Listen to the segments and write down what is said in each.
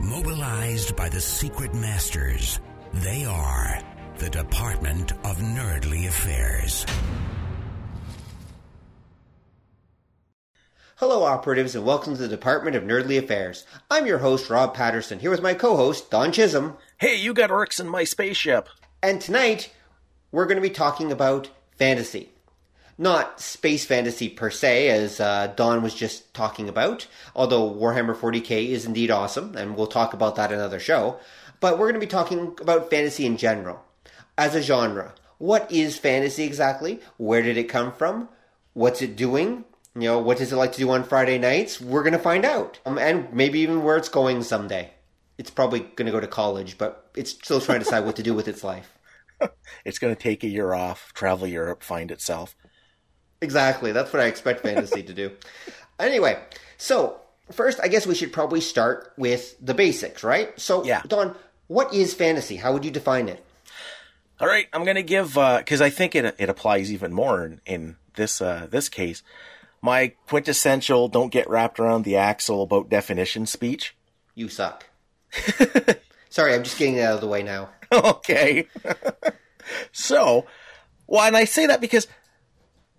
Mobilized by the secret masters, they are the Department of Nerdly Affairs. Hello, operatives, and welcome to the Department of Nerdly Affairs. I'm your host, Rob Patterson, here with my co host, Don Chisholm. Hey, you got orcs in my spaceship. And tonight, we're going to be talking about fantasy. Not space fantasy per se, as uh, Don was just talking about, although Warhammer 40k is indeed awesome, and we'll talk about that another show. But we're going to be talking about fantasy in general. As a genre, what is fantasy exactly? Where did it come from? What's it doing? You know, what does it like to do on Friday nights? We're going to find out. Um, and maybe even where it's going someday. It's probably going to go to college, but it's still trying to decide what to do with its life. It's going to take a year off, travel Europe, find itself. Exactly. That's what I expect fantasy to do. Anyway, so first, I guess we should probably start with the basics, right? So, Yeah. Don, what is fantasy? How would you define it? All right, I'm going to give because I think it it applies even more in, in this uh, this case. My quintessential "don't get wrapped around the axle" about definition speech. You suck. Sorry, I'm just getting it out of the way now. okay. so, well, and I say that because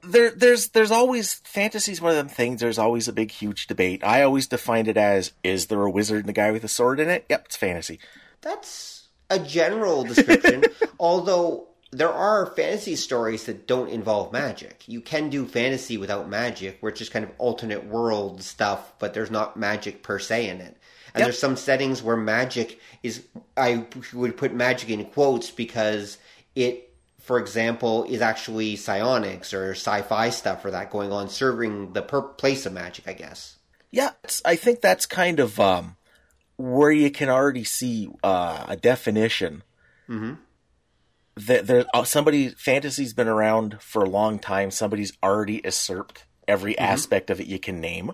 there, there's, there's always fantasy's one of them things. There's always a big, huge debate. I always defined it as: is there a wizard and a guy with a sword in it? Yep, it's fantasy. That's a general description, although there are fantasy stories that don't involve magic. You can do fantasy without magic, where it's just kind of alternate world stuff, but there's not magic per se in it. And Yep. there's some settings where magic is, I would put magic in quotes because it, for example, is actually psionics or sci fi stuff or that going on, serving the per- place of magic, I guess. Yeah, I think that's kind of um, where you can already see uh, a definition. Mm-hmm. That there, uh, somebody fantasy's been around for a long time. Somebody's already usurped every aspect of it you can name.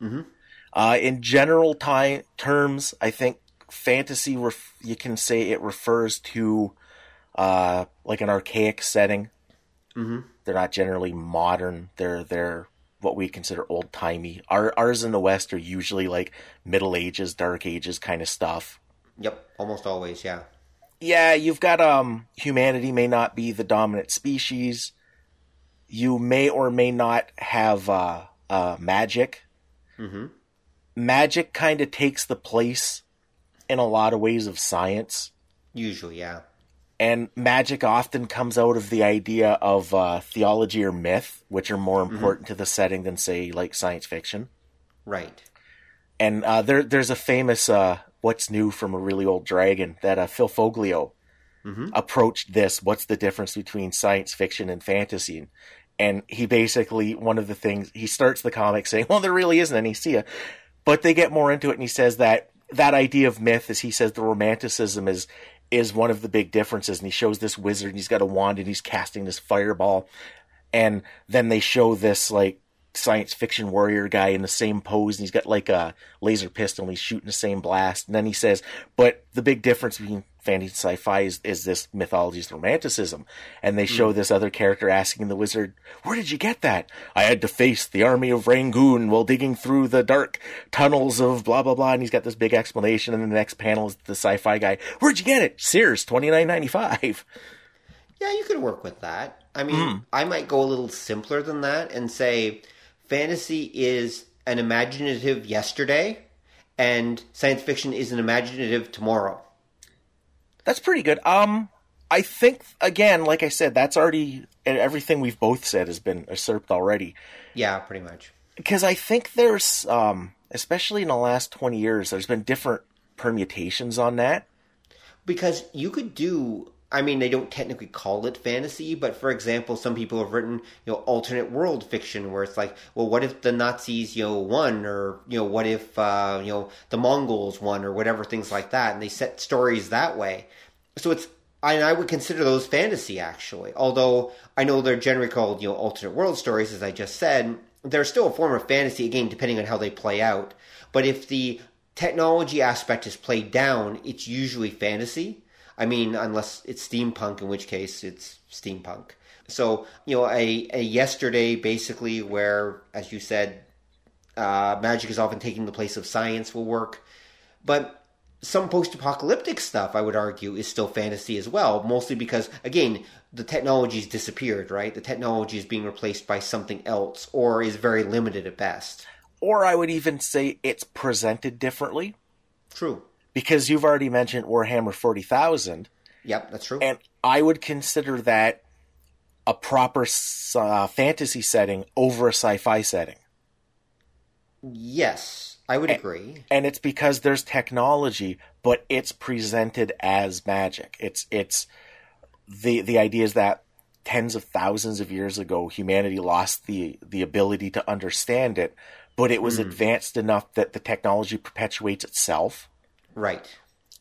Mm-hmm. Uh, in general time terms, I think fantasy ref- you can say it refers to uh, like an archaic setting. Mm-hmm. They're not generally modern. They're they're what we consider old timey. Our ours in the West are usually like Middle Ages, Dark Ages kind of stuff. Yep, almost always, yeah. Yeah, you've got um humanity may not be the dominant species. You may or may not have uh, uh magic. Mm-hmm. Magic kind of takes the place in a lot of ways of science. Usually, yeah. And magic often comes out of the idea of uh, theology or myth, which are more important to the setting than, say, like science fiction. Right. And uh, there, there's a famous uh, "What's New" from a really old dragon that uh, Phil Foglio approached this. What's the difference between science fiction and fantasy? And, he basically one of the things he starts the comic saying, "Well, there really isn't any." See ya. But they get more into it, and he says that that idea of myth, as he says, the romanticism is is one of the big differences. And he shows this wizard, and he's got a wand, and he's casting this fireball, and then they show this like science fiction warrior guy in the same pose, and he's got like a laser pistol, and he's shooting the same blast. And then he says, but the big difference between fantasy and sci-fi is, is this mythology's romanticism. And they show hmm. this other character asking the wizard, where did you get that? I had to face the army of Rangoon while digging through the dark tunnels of blah, blah, blah. And he's got this big explanation. And then the next panel is the sci-fi guy. Where'd you get it? Sears, twenty nine ninety five. Yeah, you could work with that. I mean, hmm. I might go a little simpler than that and say fantasy is an imaginative yesterday and science fiction is an imaginative tomorrow. That's pretty good. Um, I think again, like I said, that's already everything we've both said has been usurped already. Yeah, pretty much. Because I think there's, um, especially in the last twenty years, there's been different permutations on that. Because you could do I mean, they don't technically call it fantasy, but for example, some people have written, you know, alternate world fiction where it's like, well, what if the Nazis, you know, won, or you know, what if, uh, you know, the Mongols won, or whatever, things like that, and they set stories that way. So it's, I, I would consider those fantasy actually, although I know they're generally called, you know, alternate world stories, as I just said. They're still a form of fantasy, again, depending on how they play out. But if the technology aspect is played down, it's usually fantasy I mean, unless it's steampunk, in which case it's steampunk. So, you know, a, a yesterday basically where, as you said, uh, magic is often taking the place of science will work. But some post apocalyptic stuff, I would argue, is still fantasy as well, mostly because, again, the technology's disappeared, right? The technology is being replaced by something else or is very limited at best. Or I would even say it's presented differently. True because you've already mentioned Warhammer 40,000. Yep, that's true. And I would consider that a proper uh, fantasy setting over a sci-fi setting. Yes, I would and, agree. And it's because there's technology, but it's presented as magic. It's it's the the idea is that tens of thousands of years ago humanity lost the the ability to understand it, but it was mm. advanced enough that the technology perpetuates itself Right.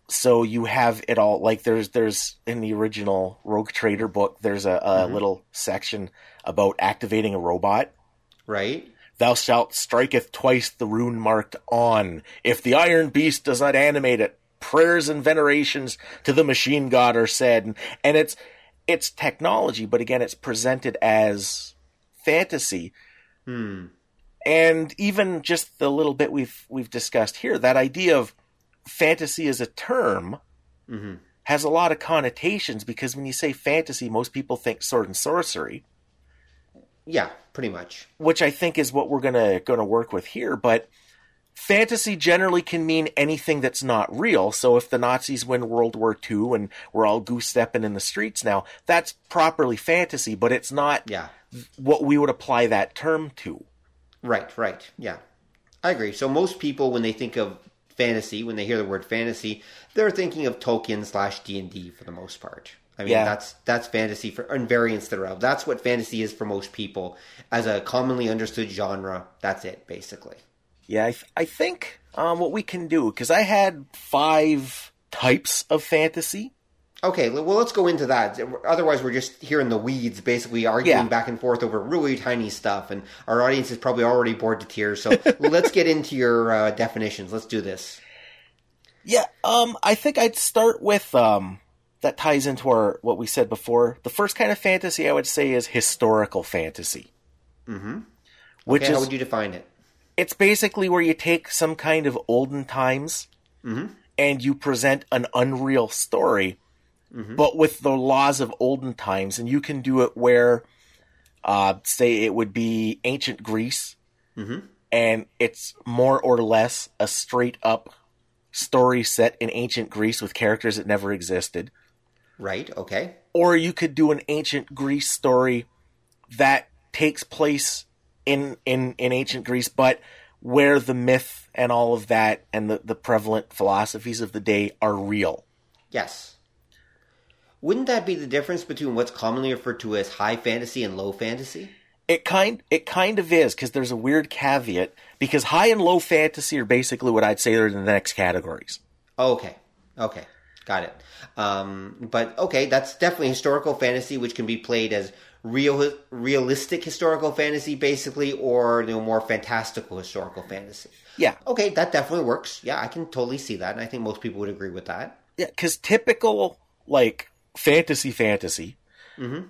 So you have it all like there's there's in the original Rogue Trader book there's a, a mm-hmm. little section about activating a robot. Right. Thou shalt striketh twice the rune marked on. If the iron beast does not animate it, prayers and venerations to the machine god are said. And it's it's technology, but again, it's presented as fantasy. Hmm. And even just the little bit we've we've discussed here, that idea of fantasy as a term mm-hmm. has a lot of connotations because when you say fantasy, most people think sword and sorcery. Yeah, pretty much. Which I think is what we're gonna gonna work with here, but fantasy generally can mean anything that's not real. So if the Nazis win World War II and we're all goose stepping in the streets now, that's properly fantasy, but it's not yeah. what we would apply that term to. Right, right. Yeah. I agree. So most people when they think of fantasy, when they hear the word fantasy, they're thinking of Tolkien slash D and D for the most part. I mean, yeah. that's that's fantasy for and variants thereof. That's what fantasy is for most people as a commonly understood genre. That's it, basically. Yeah, I, th- I think um, what we can do because I had five types of fantasy. Okay, well, let's go into that. Otherwise, we're just here in the weeds, basically arguing yeah. back and forth over really tiny stuff, and our audience is probably already bored to tears. So let's get into your uh, definitions. Let's do this. Yeah, um, I think I'd start with um, that ties into our what we said before. The first kind of fantasy I would say is historical fantasy. Mm-hmm. Which okay, is, how would you define it? It's basically where you take some kind of olden times mm-hmm. and you present an unreal story mm-hmm. but with the laws of olden times, and you can do it where, uh, say, it would be ancient Greece, mm-hmm. and it's more or less a straight up story set in ancient Greece with characters that never existed. Right. Okay. Or you could do an ancient Greece story that takes place in in in ancient Greece, but where the myth and all of that and the, the prevalent philosophies of the day are real. Yes. Wouldn't that be the difference between what's commonly referred to as high fantasy and low fantasy? It kind it kind of is because there's a weird caveat because high and low fantasy are basically what I'd say are the next categories. Okay, okay, got it. Um, but okay, that's definitely historical fantasy, which can be played as real realistic historical fantasy, basically, or you know more fantastical historical fantasy. Yeah. Okay, that definitely works. Yeah, I can totally see that, and I think most people would agree with that. Yeah, because typical like fantasy fantasy mm-hmm.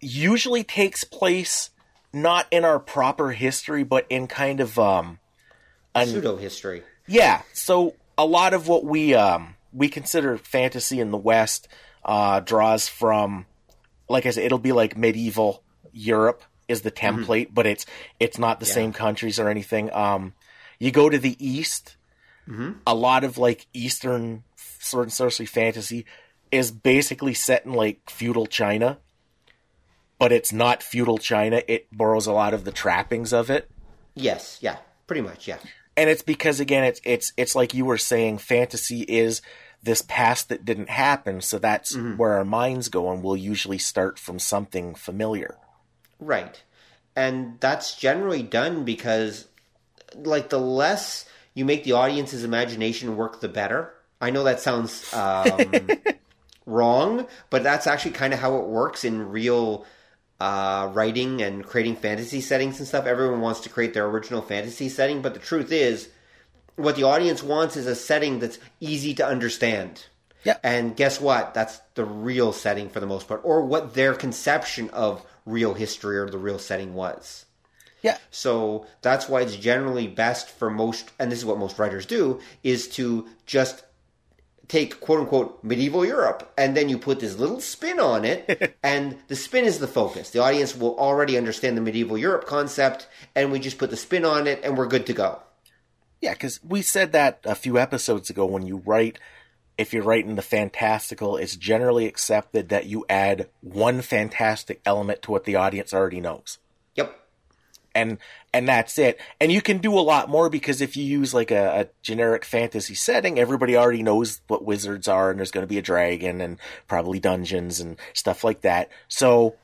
usually takes place not in our proper history, but in kind of um, an, pseudo history. Yeah. So a lot of what we um, we consider fantasy in the West uh, draws from, like I said, it'll be like medieval Europe is the mm-hmm. template, mm-hmm. but it's it's not the yeah. same countries or anything. Um, you go to the East, mm-hmm. a lot of like Eastern sword and sorcery fantasy is basically set in like feudal China, but it's not feudal China. It borrows a lot of the trappings of it. Yes, yeah, pretty much, yeah. And it's because again, it's it's it's like you were saying, fantasy is this past that didn't happen, so that's where our minds go, and we'll usually start from something familiar. Right. And that's generally done because, like, the less you make the audience's imagination work, the better. I know that sounds um, wrong, but that's actually kind of how it works in real uh, writing and creating fantasy settings and stuff. Everyone wants to create their original fantasy setting, but the truth is, what the audience wants is a setting that's easy to understand. Yeah. And guess what? That's the real setting for the most part, or what their conception of real history or the real setting was. Yeah. So that's why it's generally best for most, and this is what most writers do, is to just take quote unquote medieval Europe and then you put this little spin on it, and the spin is the focus. The audience will already understand the medieval Europe concept, and we just put the spin on it, and we're good to go. Yeah, because we said that a few episodes ago. When you write, if you're writing the fantastical, it's generally accepted that you add one fantastic element to what the audience already knows. And and that's it. And you can do a lot more because if you use like a, a generic fantasy setting, everybody already knows what wizards are, and there's going to be a dragon and probably dungeons and stuff like that. So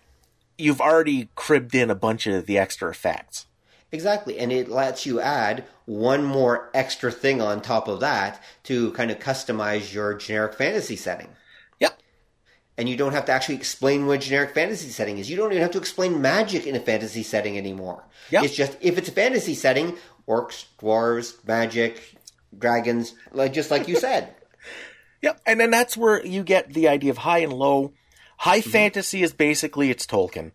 you've already cribbed in a bunch of the extra effects. Exactly, and it lets you add one more extra thing on top of that to kind of customize your generic fantasy setting. Yep. And you don't have to actually explain what a generic fantasy setting is. You don't even have to explain magic in a fantasy setting anymore. Yeah. It's just if it's a fantasy setting, orcs, dwarves, magic, dragons, like just like you said. Yep. And then that's where you get the idea of high and low. High fantasy is basically it's Tolkien.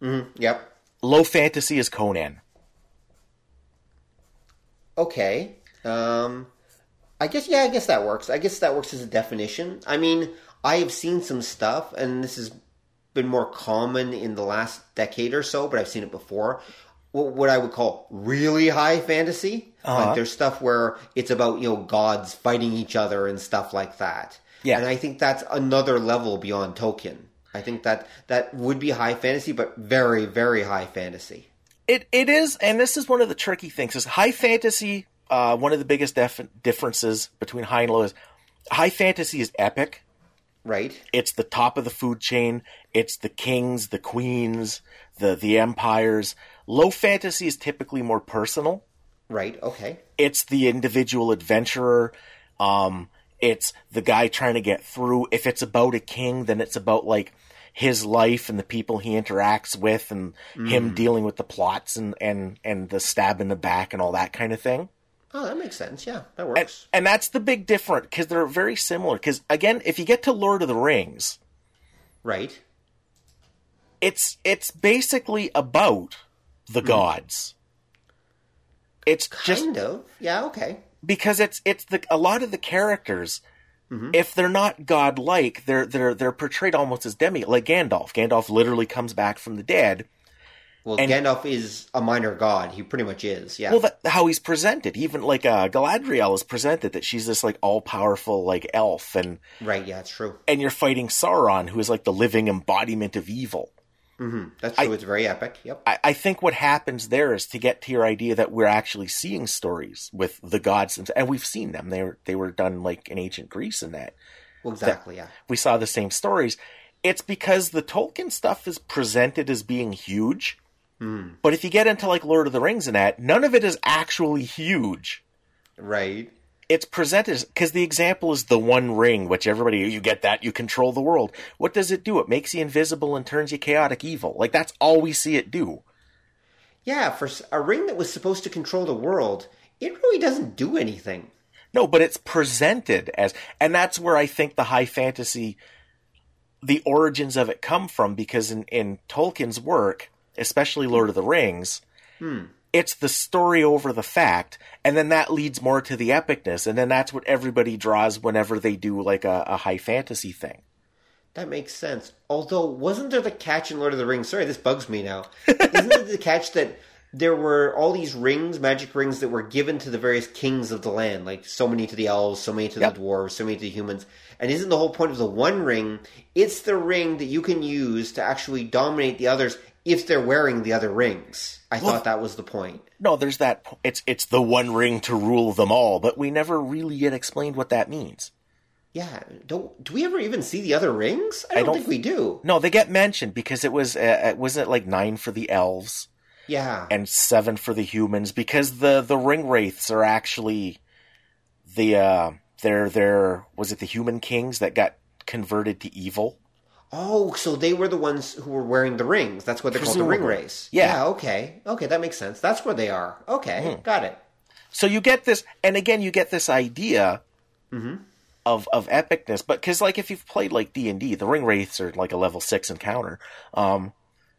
Yep. Low fantasy is Conan. Okay. Um, I guess yeah, I guess that works. I guess that works as a definition. I mean, I have seen some stuff, and this has been more common in the last decade or so, but I've seen it before. What, what I would call really high fantasy. Uh-huh. Like there's stuff where it's about you know gods fighting each other and stuff like that. Yeah. and I think that's another level beyond Tolkien. I think that that would be high fantasy, but very very high fantasy. It it is, and this is one of the tricky things. Is high fantasy uh, one of the biggest def- differences between high and low is high fantasy is epic. Right. It's the top of the food chain. It's the kings, the queens, the the empires. Low fantasy is typically more personal. Right. Okay. It's the individual adventurer. Um, it's the guy trying to get through. If it's about a king, then it's about like his life and the people he interacts with and him dealing with the plots and, and, and the stab in the back and all that kind of thing. Oh, that makes sense. Yeah, that works. and that's the big difference because they're very similar. Because again, if you get to Lord of the Rings, right. it's it's basically about the hmm. gods. It's just kind of. Yeah. Okay. because it's it's the a lot of the characters mm-hmm. if they're not godlike they're they're they're portrayed almost as demi like Gandalf Gandalf literally comes back from the dead Well, And- Gandalf is a minor god. He pretty much is. Yeah. well that, how he's presented even like uh Galadriel is presented that she's this like all powerful like elf and right. Yeah, it's true. and you're fighting Sauron who is like the living embodiment of evil That's true. it's very epic. Yep. I, I think what happens there is to get to your idea that we're actually seeing stories with the gods, and, and we've seen them. They were they were done like in ancient Greece and that. Well, exactly. Yeah. we saw the same stories. It's because the Tolkien stuff is presented as being huge. Hmm. But if you get into like Lord of the Rings and that, none of it is actually huge. Right. It's presented because the example is the One Ring, which everybody you get that you control the world. What does it do? It makes you invisible and turns you chaotic evil. Like that's all we see it do. Yeah. For a ring that was supposed to control the world, it really doesn't do anything. No, but it's presented as, and that's where I think the high fantasy, the origins of it come from, because in, in Tolkien's work, especially Lord of the Rings, hmm. it's the story over the fact, and then that leads more to the epicness, and then that's what everybody draws whenever they do like a, a high fantasy thing. That makes sense. Although, wasn't there the catch in Lord of the Rings? Sorry, this bugs me now. Isn't it the catch that there were all these rings, magic rings, that were given to the various kings of the land? Like so many to the elves, so many to Yep. the dwarves, so many to the humans. And isn't the whole point of the one ring? It's the ring that you can use to actually dominate the others if they're wearing the other rings. I thought that was the point. No, there's that. It's it's the one ring to rule them all, but we never really yet explained what that means. Yeah, don't do we ever even see the other rings? I don't, don't think we do. No, they get mentioned because it was uh, it wasn't it like nine for the elves Yeah, and seven for the humans because the the ring wraiths are actually the uh they're they're was it the human kings that got converted to evil? Oh, so they were the ones who were wearing the rings. That's what they're called, the ring wraiths. Yeah. okay. Okay, that makes sense. That's where they are. Okay, Hmm. got it. So you get this, and again, you get this idea of of epicness. But because, like, if you've played like D and D, the ring wraiths are like a level six encounter. Um,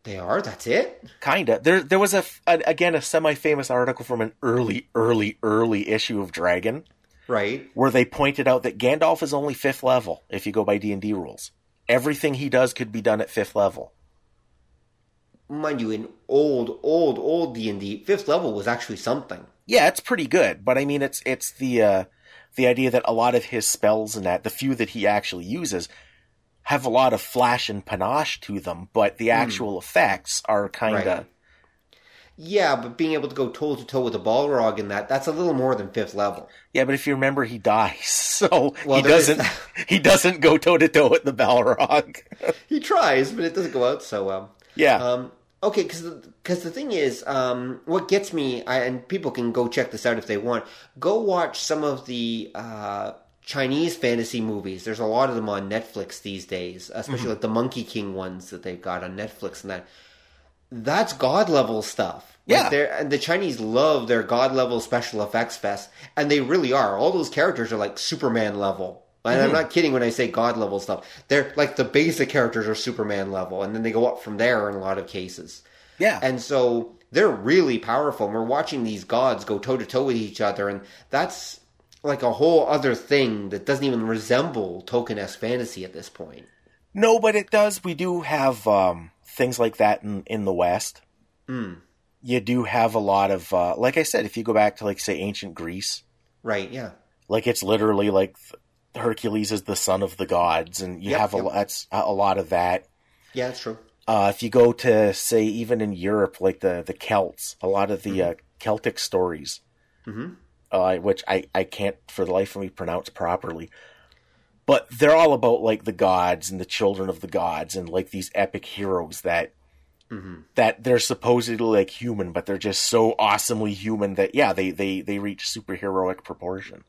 They are. That's it. kinda. There, there was a, a again a semi famous article from an early, early, early issue of Dragon Right. where they pointed out that Gandalf is only fifth level if you go by D and D rules. Everything he does could be done at fifth level. Mind you, in old, old, old D and D, fifth level was actually something. Yeah, it's pretty good, but I mean, it's it's the uh, the idea that a lot of his spells and that the few that he actually uses have a lot of flash and panache to them, but the actual effects are kind of Right. Yeah, but being able to go toe to toe with a Balrog in that, that's a little more than fifth level. yeah. But if you remember, he dies, so Well, he doesn't. he doesn't go toe to toe with the Balrog. He tries, but it doesn't go out so well. yeah, Um, okay, because because the thing is, um, what gets me, I, and people can go check this out if they want. Go watch some of the uh, Chinese fantasy movies. There's a lot of them on Netflix these days, especially like the Monkey King ones that they've got on Netflix and that. That's god level stuff. Like, Yeah. they're- and the Chinese love their god level special effects fest, and they really are. All those characters are like Superman level. And I'm not kidding when I say god level stuff. They're like the basic characters are Superman level, and then they go up from there in a lot of cases. yeah. And so they're really powerful. And we're watching these gods go toe to toe with each other, and that's like a whole other thing that doesn't even resemble Tolkien esque fantasy at this point. No, but it does. We do have um, things like that in, in the West. You do have a lot of, uh, like I said, if you go back to, like, say, ancient Greece, Right? Yeah. like it's literally like Hercules is the son of the gods, and you Yep, have a, yep. that's a lot of that. Yeah, that's true. Uh, if you go to, say, even in Europe, like the, the Celts, a lot of the uh, Celtic stories, uh, which I, I can't for the life of me pronounce properly, but they're all about like the gods and the children of the gods and like these epic heroes that mm-hmm. that they're supposedly like human, but they're just so awesomely human that yeah, they they they reach superheroic proportion.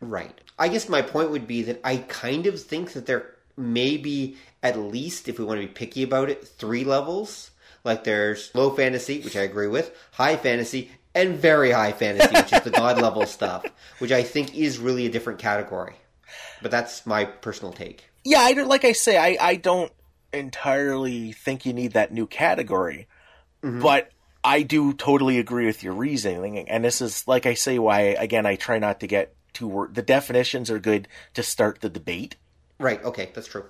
Right. I guess my point would be that I kind of think that there may be at least, if we want to be picky about it, three levels. Like there's low fantasy, which I agree with, high fantasy, and very high fantasy, which is the god level stuff, which I think is really a different category. But that's my personal take. Yeah, I don't, like I say, I, I don't entirely think you need that new category, mm-hmm. but I do totally agree with your reasoning. And this is, like I say, why, again, I try not to get too word. The definitions are good to start the debate. Right, okay, that's true.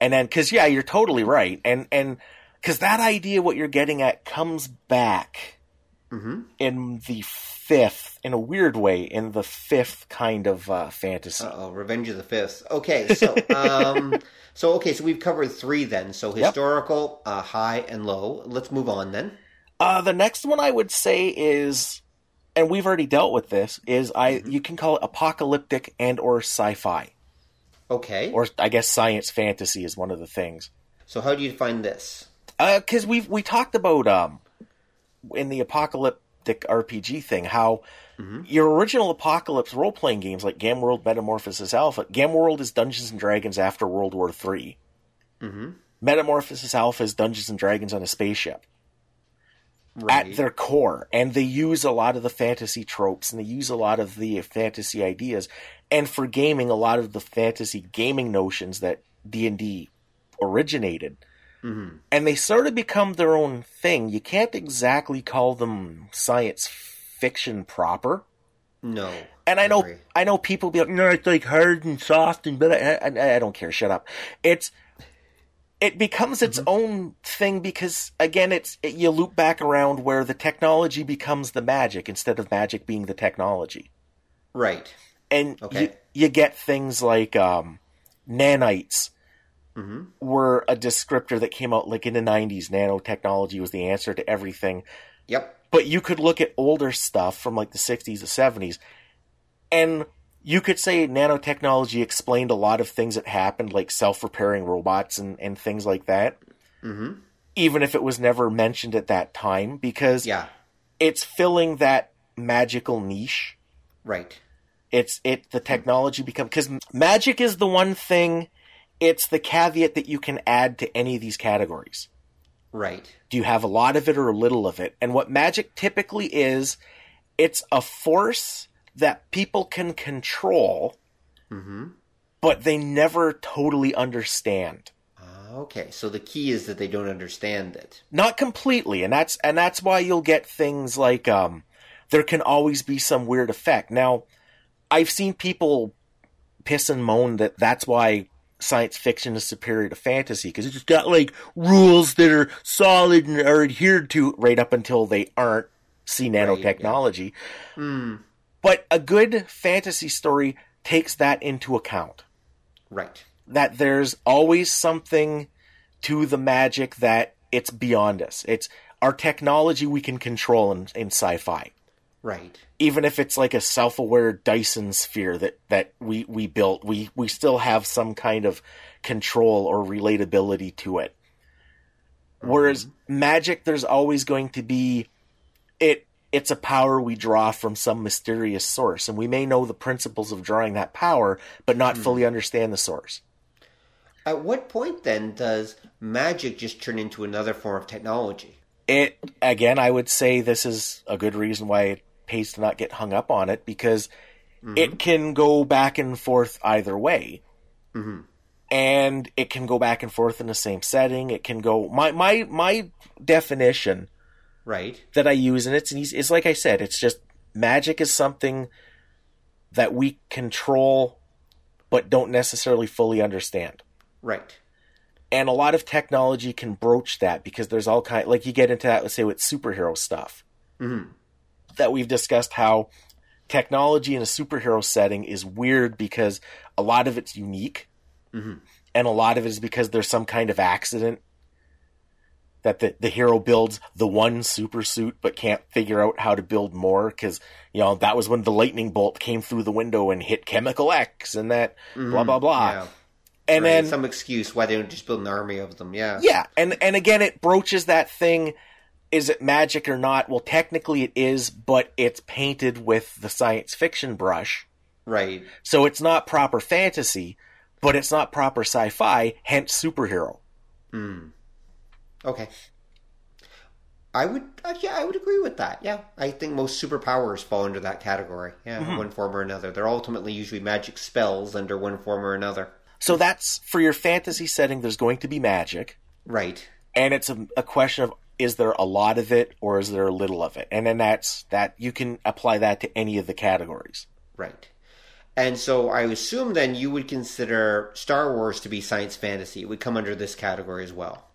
And then, cause yeah, you're totally right. And, and, cause that idea, what you're getting at comes back mm-hmm. in the fifth, in a weird way, in the fifth kind of, uh, fantasy. Oh, Revenge of the Fifth. Okay, so um, so okay, so we've covered three then. So historical, uh, high, and low. Let's move on then. Uh, the next one I would say is, and we've already dealt with this, is I you can call it apocalyptic and or sci-fi, Okay. or I guess science fantasy is one of the things. So how do you define this? Because we've we talked about um in the apocalyptic RPG thing how Mm-hmm. your original apocalypse role playing games like Gamma World Metamorphosis Alpha, Gamma World is Dungeons and Dragons after World War 3 mm-hmm. Metamorphosis Alpha is Dungeons and Dragons on a spaceship. Right. at their core and they use a lot of the fantasy tropes and they use a lot of the fantasy ideas and for gaming a lot of the fantasy gaming notions that d&d originated. Mm-hmm. And they sort of become their own thing. You can't exactly call them science fiction proper no. and I know, agree. I know people be like, no, it's like hard and soft and but I, I, I don't care. Shut up. It's, it becomes its own thing because again, it's it, you loop back around where the technology becomes the magic instead of magic being the technology, Right. and Okay. you you get things like um, nanites. Were a descriptor that came out like in the 90s. Nanotechnology was the answer to everything Yep. But you could look at older stuff from like the 60s or 70s and you could say nanotechnology explained a lot of things that happened, like self repairing robots and, and things like that. Mm-hmm. Even if it was never mentioned at that time, because Yeah. it's filling that magical niche. Right. It's it the technology become because magic is the one thing. It's the caveat that you can add to any of these categories. Right. Do you have a lot of it or a little of it? And what magic typically is, it's a force that people can control, Mm-hmm. but they never totally understand. Okay. So the key is that they don't understand it. Not completely, and that's and that's why you'll get things like um, there can always be some weird effect. Now, I've seen people piss and moan that that's why science fiction is superior to fantasy because it's got like rules that are solid and are adhered to right up until they aren't. See nanotechnology, Hmm. but a good fantasy story takes that into account. Right. That there's always something to the magic that it's beyond us. It's our technology we can control in, in sci-fi. Right. Even if it's like a self-aware Dyson sphere that, that we, we built, we, we still have some kind of control or relatability to it. Whereas mm-hmm. magic, there's always going to be it. It's a power we draw from some mysterious source, and we may know the principles of drawing that power, but not mm-hmm. fully understand the source. At what point then does magic just turn into another form of technology? It again, I would say this is a good reason why it pays to not get hung up on it because it can go back and forth either way, Mhm. and it can go back and forth in the same setting. It can go my my my definition Right. that I use, and it's easy. It's like I said, it's just magic is something that we control, but don't necessarily fully understand. Right. And a lot of technology can broach that because there's all kind like you get into that, let's say with superhero stuff Mhm. That we've discussed how technology in a superhero setting is weird because a lot of it's unique, Mhm. and a lot of it is because there's some kind of accident that the, the hero builds the one super suit but can't figure out how to build more because you know that was when the lightning bolt came through the window and hit chemical X and that blah blah blah. Yeah. And Right. then some excuse why they don't just build an army of them. Yeah. yeah, and and again, it broaches that thing: is it magic or not? Well, technically, it is, but it's painted with the science fiction brush, Right. so it's not proper fantasy, but it's not proper sci-fi. Hence, superhero. Okay. I would, uh, yeah, I would agree with that. Yeah, I think most superpowers fall under that category. Yeah, Mm-hmm. one form or another. They're ultimately usually magic spells under one form or another. So that's for your fantasy setting. There's going to be magic, Right. and it's a, a question of is there a lot of it or is there a little of it, and then that's that you can apply that to any of the categories. Right. And so I assume then you would consider Star Wars to be science fantasy. It would come under this category as well.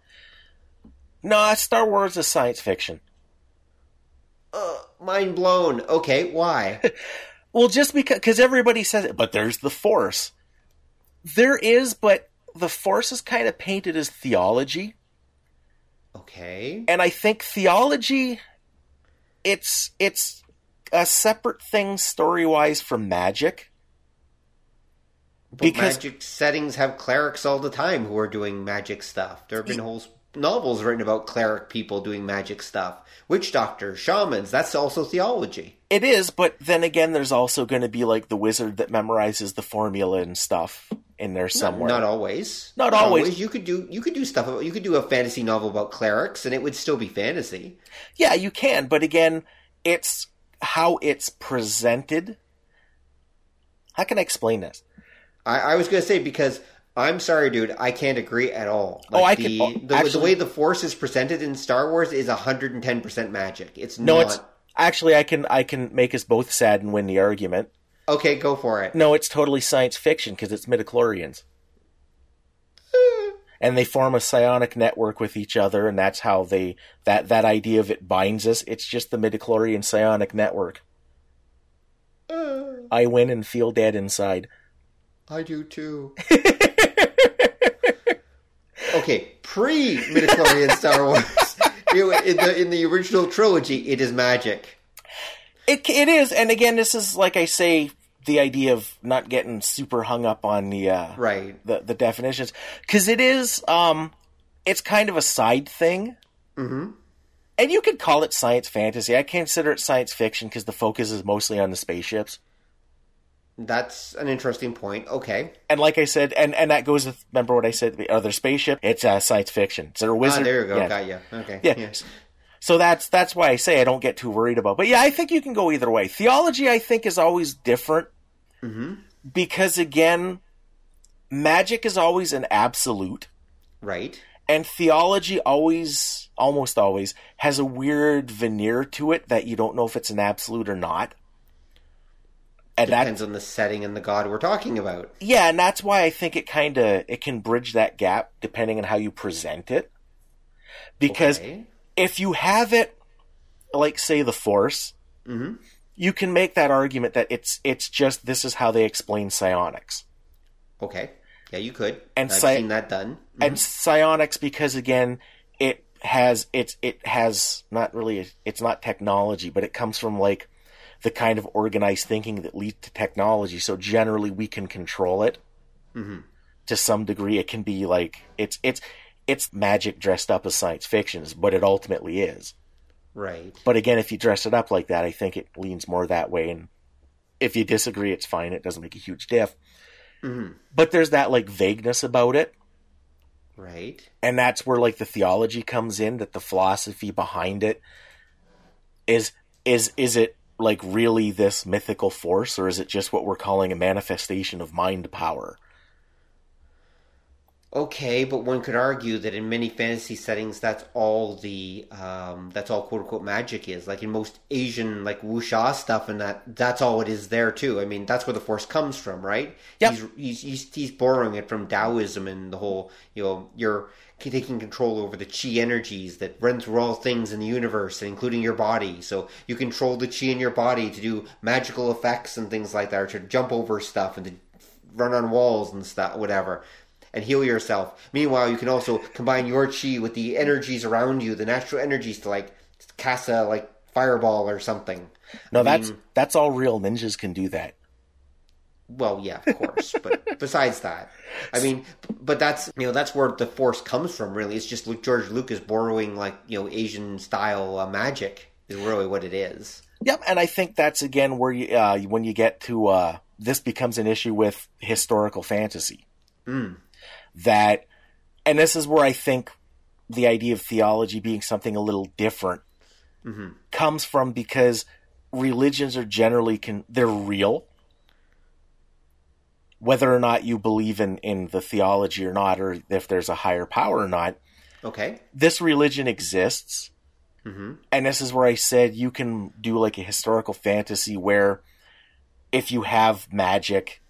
No, Star Wars is science fiction. Uh, mind blown. Okay, why? Well, just because cause everybody says it, but there's the Force. There is, but the Force is kind of painted as theology, okay. and I think theology, it's it's a separate thing story wise from magic. But Because- magic settings have clerics all the time who are doing magic stuff. There have been whole novels written about cleric people doing magic stuff. Witch doctors, shamans, that's also theology. It is, but then again, there's also going to be like the wizard that memorizes the formula and stuff in there somewhere. Not always. Not always. You could do you could do stuff about you could do a fantasy novel about clerics and it would still be fantasy. Yeah, you can, but again, it's how it's presented. How can I explain this? I, I was gonna say because I'm sorry, dude, I can't agree at all. Oh, I the, can- oh, the, the way the force is presented in Star Wars is 110 percent magic. It's No, not it's actually I can I can make us both sad and win the argument. okay. Go for it. No, it's totally science fiction because it's midichlorians. and they form a psionic network with each other, and that's how they that that idea of it binds us. It's just the midichlorian psionic network. I win and feel dead inside. I do too. okay, pre midichlorian Star Wars. In the in the original trilogy, it is magic. It it is, and again, this is like I say, the idea of not getting super hung up on the uh, Right. the the definitions because it is um it's kind of a side thing. Mm-hmm. And you could call it science fantasy. I consider it science fiction because the focus is mostly on the spaceships. That's an interesting point. Okay. And like I said, and, and that goes with remember what I said? Are there spaceship? It's uh, science fiction. Is there a Ah, wizard? there you go. Yeah. Got you. Okay. Yeah. So that's that's why I say I don't get too worried about. But yeah, I think you can go either way. Theology, I think, is always different Mm-hmm. because again, magic is always an absolute, Right. and theology always, almost always, has a weird veneer to it that you don't know if it's an absolute or not. And that Depends on the setting and the god we're talking about. yeah, and that's why I think it kind of it can bridge that gap depending on how you present it. Because Okay. if you have it like say the force, Mhm. you can make that argument that it's it's just this is how they explain psionics. Okay. Yeah, you could. And I've sci- seen that done. And psionics because again it has it's it has not really it's not technology, but it comes from like the kind of organized thinking that leads to technology. So generally we can control it. Mm-hmm. to some degree it can be like it's it's it's magic dressed up as science fiction but it ultimately is Right. but again if you dress it up like that i think it leans more that way and if you disagree it's fine it doesn't make a huge diff mm-hmm. but there's that like vagueness about it Right. and that's where like the theology comes in that the philosophy behind it is is is it like really this mythical force or is it just what we're calling a manifestation of mind power Okay, but one could argue that in many fantasy settings, that's all the um, that's all quote unquote magic is. Like in most Asian like wuxia stuff, and that that's all it is there too. I mean, that's where the force comes from, right? Yep. He's, he's he's he's borrowing it from Taoism and the whole you know you're taking control over the chi energies that run through all things in the universe, including your body. So you control the chi in your body to do magical effects and things like that, or to jump over stuff and to run on walls and stuff, whatever and heal yourself. Meanwhile, you can also combine your chi with the energies around you, the natural energies to like cast a like fireball or something. no I that's mean, that's all real ninjas can do that well, yeah, of course. but besides that, I mean, but that's you know that's where the force comes from. Really, it's just George Lucas borrowing like you know Asian style uh, magic is really what it is. Yep, and I think that's again where you uh, when you get to uh, this becomes an issue with historical fantasy. That, and this is where I think the idea of theology being something a little different comes from because religions are generally can they're real. Whether or not you believe in, in the theology or not, or if there's a higher power or not, Okay. this religion exists. Mm-hmm. And this is where I said you can do like a historical fantasy where if you have magic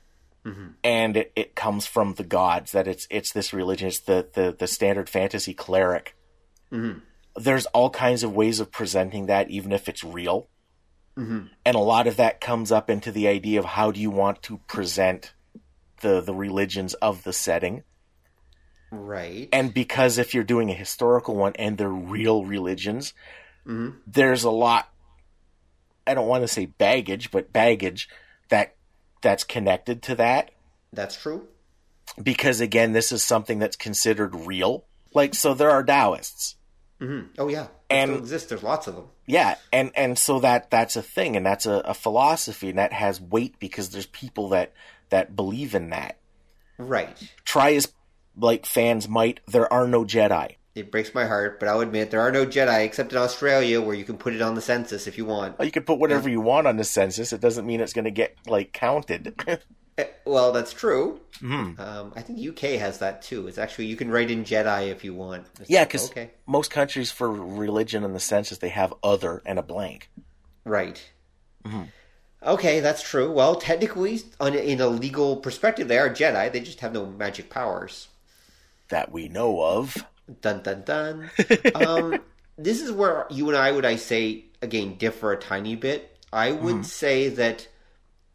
mm-hmm. and it, it comes from the gods, that it's it's this religion, it's the, the, the standard fantasy cleric. Mm-hmm. There's all kinds of ways of presenting that, even if it's real. And a lot of that comes up into the idea of how do you want to present the the religions of the setting. Right. And because if you're doing a historical one and they're real religions, mm-hmm. there's a lot. I don't want to say baggage, but baggage that that's connected to that. that's true. Because again, this is something that's considered real. Like so, there are Taoists. Mm-hmm. Oh yeah. They And- still exist. There's lots of them. Yeah, and and so that that's a thing, and that's a, a philosophy, and that has weight because there's people that that believe in that. Right. Try as like fans might, there are no Jedi. It breaks my heart, but I'll admit there are no Jedi except in Australia, where you can put it on the census if you want. You can put whatever you want on the census. It doesn't mean it's going to get like counted. Eh, Well, that's true. Um, I think UK has that too. It's actually you can write in Jedi if you want. It's yeah, like, because okay, most countries for religion and the census they have other and a blank. right. Okay, that's true. Well, technically, on, in a legal perspective, they are Jedi. They just have no magic powers. that we know of. Dun dun dun. um, this is where you and I would, I say, again, differ a tiny bit. I would say that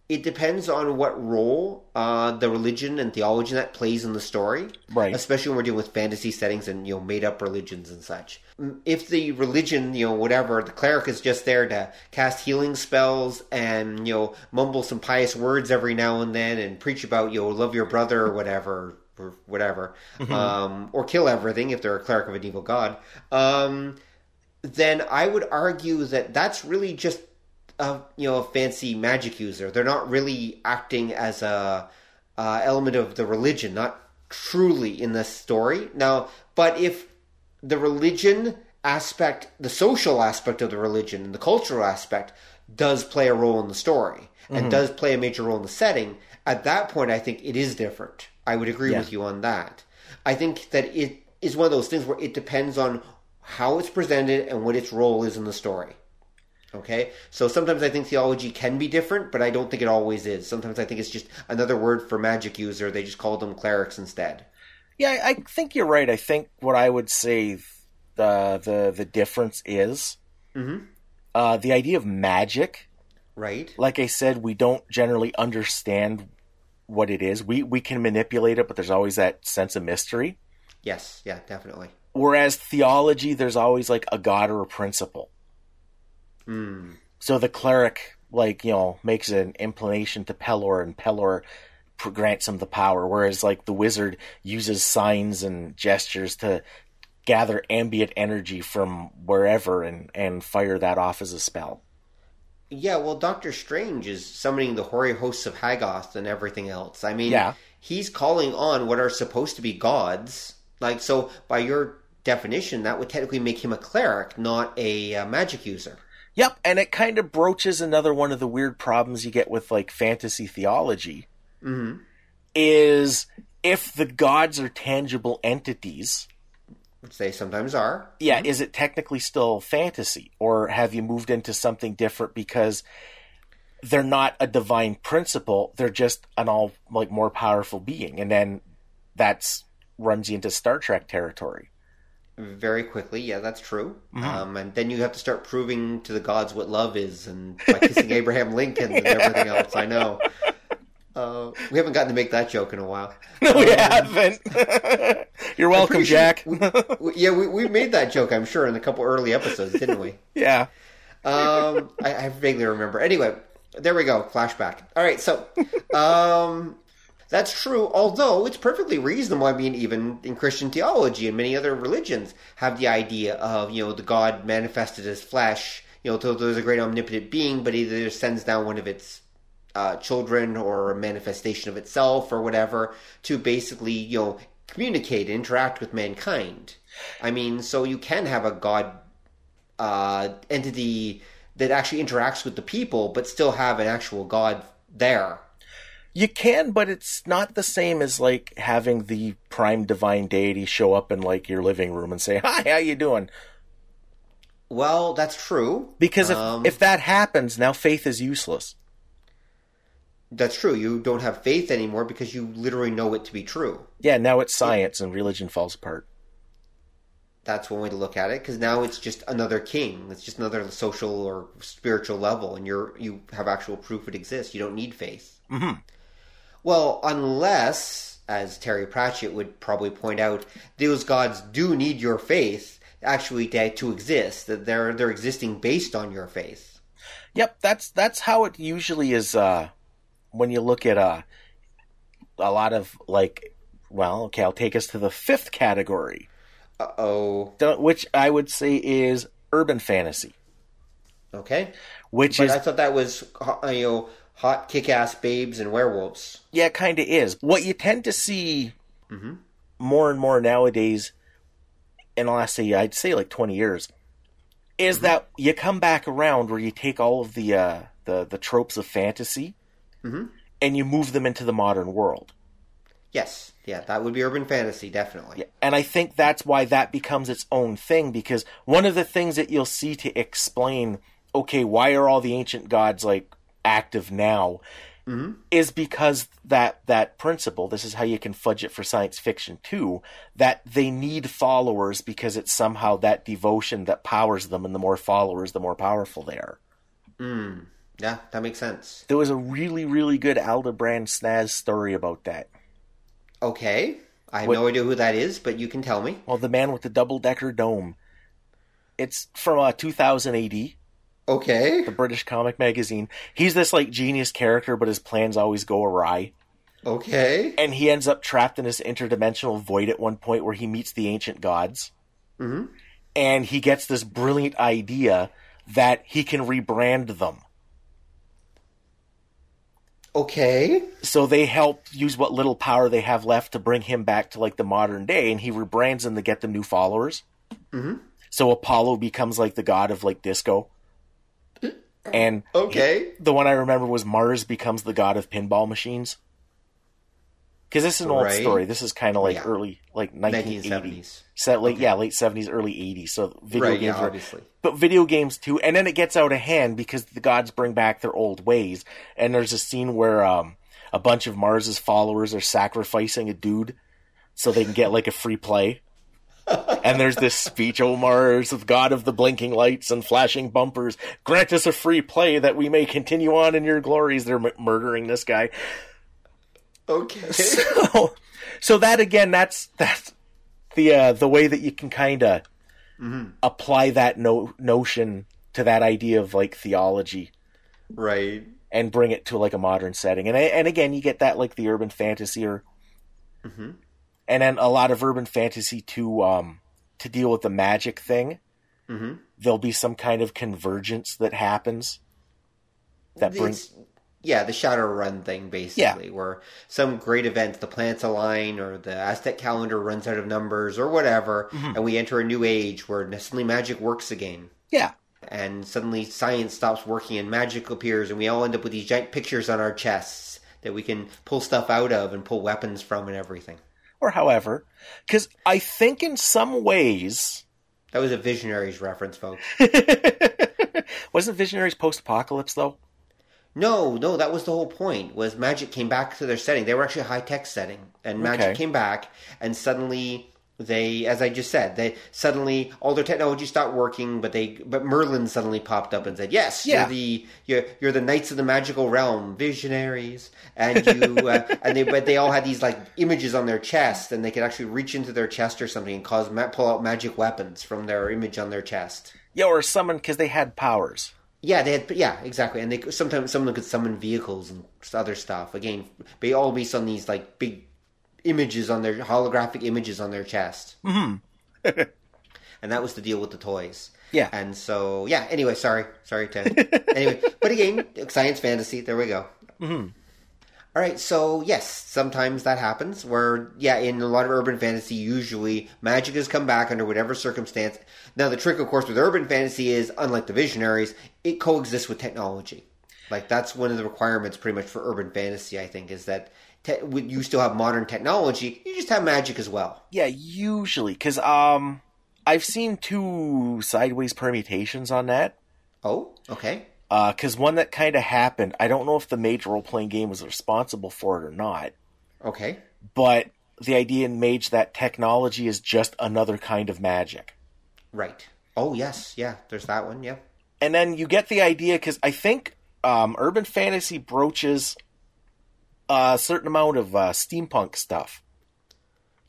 it depends on what role uh, the religion and theology that plays in the story. Right. Especially when we're dealing with fantasy settings and you know made up religions and such. If the religion, you know, whatever, the cleric is just there to cast healing spells and you know mumble some pious words every now and then and preach about you know love your brother or whatever or whatever, um, or kill everything if they're a cleric of an evil god. Um, then I would argue that that's really just a you know a fancy magic user. They're not really acting as a uh, element of the religion, not truly in the story. Now, but if the religion aspect, the social aspect of the religion, and the cultural aspect does play a role in the story and does play a major role in the setting, at that point, I think it is different. I would agree Yeah. with you on that. I think that it is one of those things where it depends on how it's presented and what its role is in the story. Okay? So sometimes I think theology can be different, but I don't think it always is. Sometimes I think it's just another word for magic user. They just call them clerics instead. Yeah, I think you're right. I think what I would say the the the difference is uh, the idea of magic. Right? Like I said, we don't generally understand what it is. We we can manipulate it, but there's always that sense of mystery. Yes, yeah, definitely. Whereas theology, there's always like a god or a principle. So the cleric, like you know, makes an inclination to Pelor, and Pelor grants him the power. Whereas like the wizard uses signs and gestures to gather ambient energy from wherever and and fire that off as a spell. Yeah, well, Doctor Strange is summoning the hoary hosts of Hoggoth and everything else. I mean, Yeah. he's calling on what are supposed to be gods. Like, so by your definition, that would technically make him a cleric, not a uh, magic user. Yep, and it kind of broaches another one of the weird problems you get with like fantasy theology. Mhm. Is if the gods are tangible entities, Which they sometimes are. yeah, is it technically still fantasy, or have you moved into something different because they're not a divine principle; they're just an all like more powerful being, and then that's runs you into Star Trek territory. Very quickly, yeah, that's true. Mm-hmm. Um, and then you have to start proving to the gods what love is, and by kissing Abraham Lincoln and everything else. I know. Uh, we haven't gotten to make that joke in a while. No, we haven't. You're welcome, sure Jack. we- we- yeah, we, we made that joke, I'm sure, in a couple early episodes, didn't we? yeah. Um, I, I vaguely remember. Anyway, there we go. Flashback. All right, so um, that's true. Although it's perfectly reasonable. I mean, even in Christian theology and many other religions have the idea of you know the God manifested as flesh. You know, so there's a great omnipotent being, but either sends down one of its uh, children or a manifestation of itself or whatever to basically you know communicate and interact with mankind. I mean, so you can have a God uh, entity that actually interacts with the people, but still have an actual god there. You can, but it's not the same as like having the prime divine deity show up in like your living room and say, "Hi, how you doing?" Well, that's true. Because if Um, if that happens, now faith is useless. That's true. You don't have faith anymore because you literally know it to be true. Yeah, now it's science and religion falls apart. That's one way to look at it. Because now it's just another king. It's just another social or spiritual level, and you're you have actual proof it exists. You don't need faith. Mhm. Well, unless, as Terry Pratchett would probably point out, those gods do need your faith actually to, to exist. That they're they're existing based on your faith. Yep, that's that's how it usually is. Uh, when you look at uh, a lot of like, well, okay, I'll take us to the fifth category, Uh oh. which I would say is urban fantasy, Okay. which But is I thought that was uh, you know hot kick-ass babes and werewolves. Yeah, kind of is. What you tend to see mm-hmm. more and more nowadays, in the last say I'd say like twenty years, is mm-hmm. that you come back around where you take all of the uh, the the tropes of fantasy mm-hmm. and you move them into the modern world. Yes, yeah, that would be urban fantasy, definitely. And I think that's why that becomes its own thing because one of the things that you'll see to explain, okay, why are all the ancient gods like active now? Is because that that principle. This is how you can fudge it for science fiction too. That they need followers because it's somehow that devotion that powers them, and the more followers, the more powerful they are. mm. Yeah, that makes sense. There was a really, really good Abelard Snazz story about that. Okay. I have no idea who that is, but you can tell me. Well, the man with the double decker dome. It's from uh, 2000 AD, Okay. the British comic magazine. He's this like genius character, but his plans always go awry. Okay. And he ends up trapped in this interdimensional void at one point where he meets the ancient gods. hmm And he gets this brilliant idea that he can rebrand them. Okay. So they help use what little power they have left to bring him back to like the modern day, and he rebrands them to get them new followers. Mhm. So Apollo becomes like the god of like disco, and Okay. the one I remember was Mars becomes the god of pinball machines. Because this is an old Right. story. This is kind of like Yeah. early, like 1980s. 1970s. Set late, yeah, late 70s, early 80s. So video Right, games yeah, obviously. but video games too. And then it gets out of hand because the gods bring back their old ways. And there's a scene where um, a bunch of Mars's followers are sacrificing a dude so they can get like a free play. And there's this speech, O Mars, of God of the blinking lights and flashing bumpers, grant us a free play that we may continue on in your glories. They're m- murdering this guy. Okay. So, so that again, that's that's the uh, the way that you can kind of mm-hmm. apply that no- notion to that idea of like theology right. and bring it to like a modern setting. And and again, you get that like the urban fantasy or, Mm-hmm. And then a lot of urban fantasy to um to deal with the magic thing. Mm-hmm. There'll be some kind of convergence that happens that brings yeah, the Shadowrun thing, basically, where some great event, the planets align, or the Aztec calendar runs out of numbers, or whatever, Mm-hmm. and we enter a new age where suddenly magic works again. yeah And suddenly science stops working and magic appears, and we all end up with these giant pictures on our chests that we can pull stuff out of and pull weapons from and everything. Or however because I think in some ways That was a Visionaries reference, folks. Wasn't Visionaries post apocalypse though? No, no, that was the whole point. Was magic came back to their setting. They were actually a high tech setting, and magic Okay. came back, and suddenly they, as I just said, they suddenly all their technology stopped working. But they, but Merlin suddenly popped up and said, "Yes, Yeah. you're the you're, you're the knights of the magical realm, visionaries." And you uh, and they, but they all had these like images on their chest, and they could actually reach into their chest or something and cause pull out magic weapons from their image on their chest. Yeah, or summon because they had powers. Yeah, they had. Yeah, exactly. And they sometimes some of them could summon vehicles and other stuff. Again, they all based on these like big images on their holographic images on their chest. Mm-hmm. and that was the deal with the toys. Yeah. And so yeah. Anyway, sorry, sorry, Ted. anyway, but again, science fantasy. There we go. Mm-hmm. All right, so yes, sometimes that happens where, yeah, in a lot of urban fantasy, usually magic has come back under whatever circumstance. Now, the trick, of course, with urban fantasy is, unlike the visionaries, it coexists with technology. Like, that's one of the requirements pretty much for urban fantasy, I think, is that te- you still have modern technology, you just have magic as well. Yeah, usually because um, I've seen two sideways permutations on that. Oh, okay. Because one that kind of happened, I don't know if the Mage role playing game was responsible for it or not, Okay. but the idea in Mage that technology is just another kind of magic. Right. Oh, yes. Yeah, there's that one. Yeah. and then you get the idea because I think um, urban fantasy broaches a certain amount of uh, steampunk stuff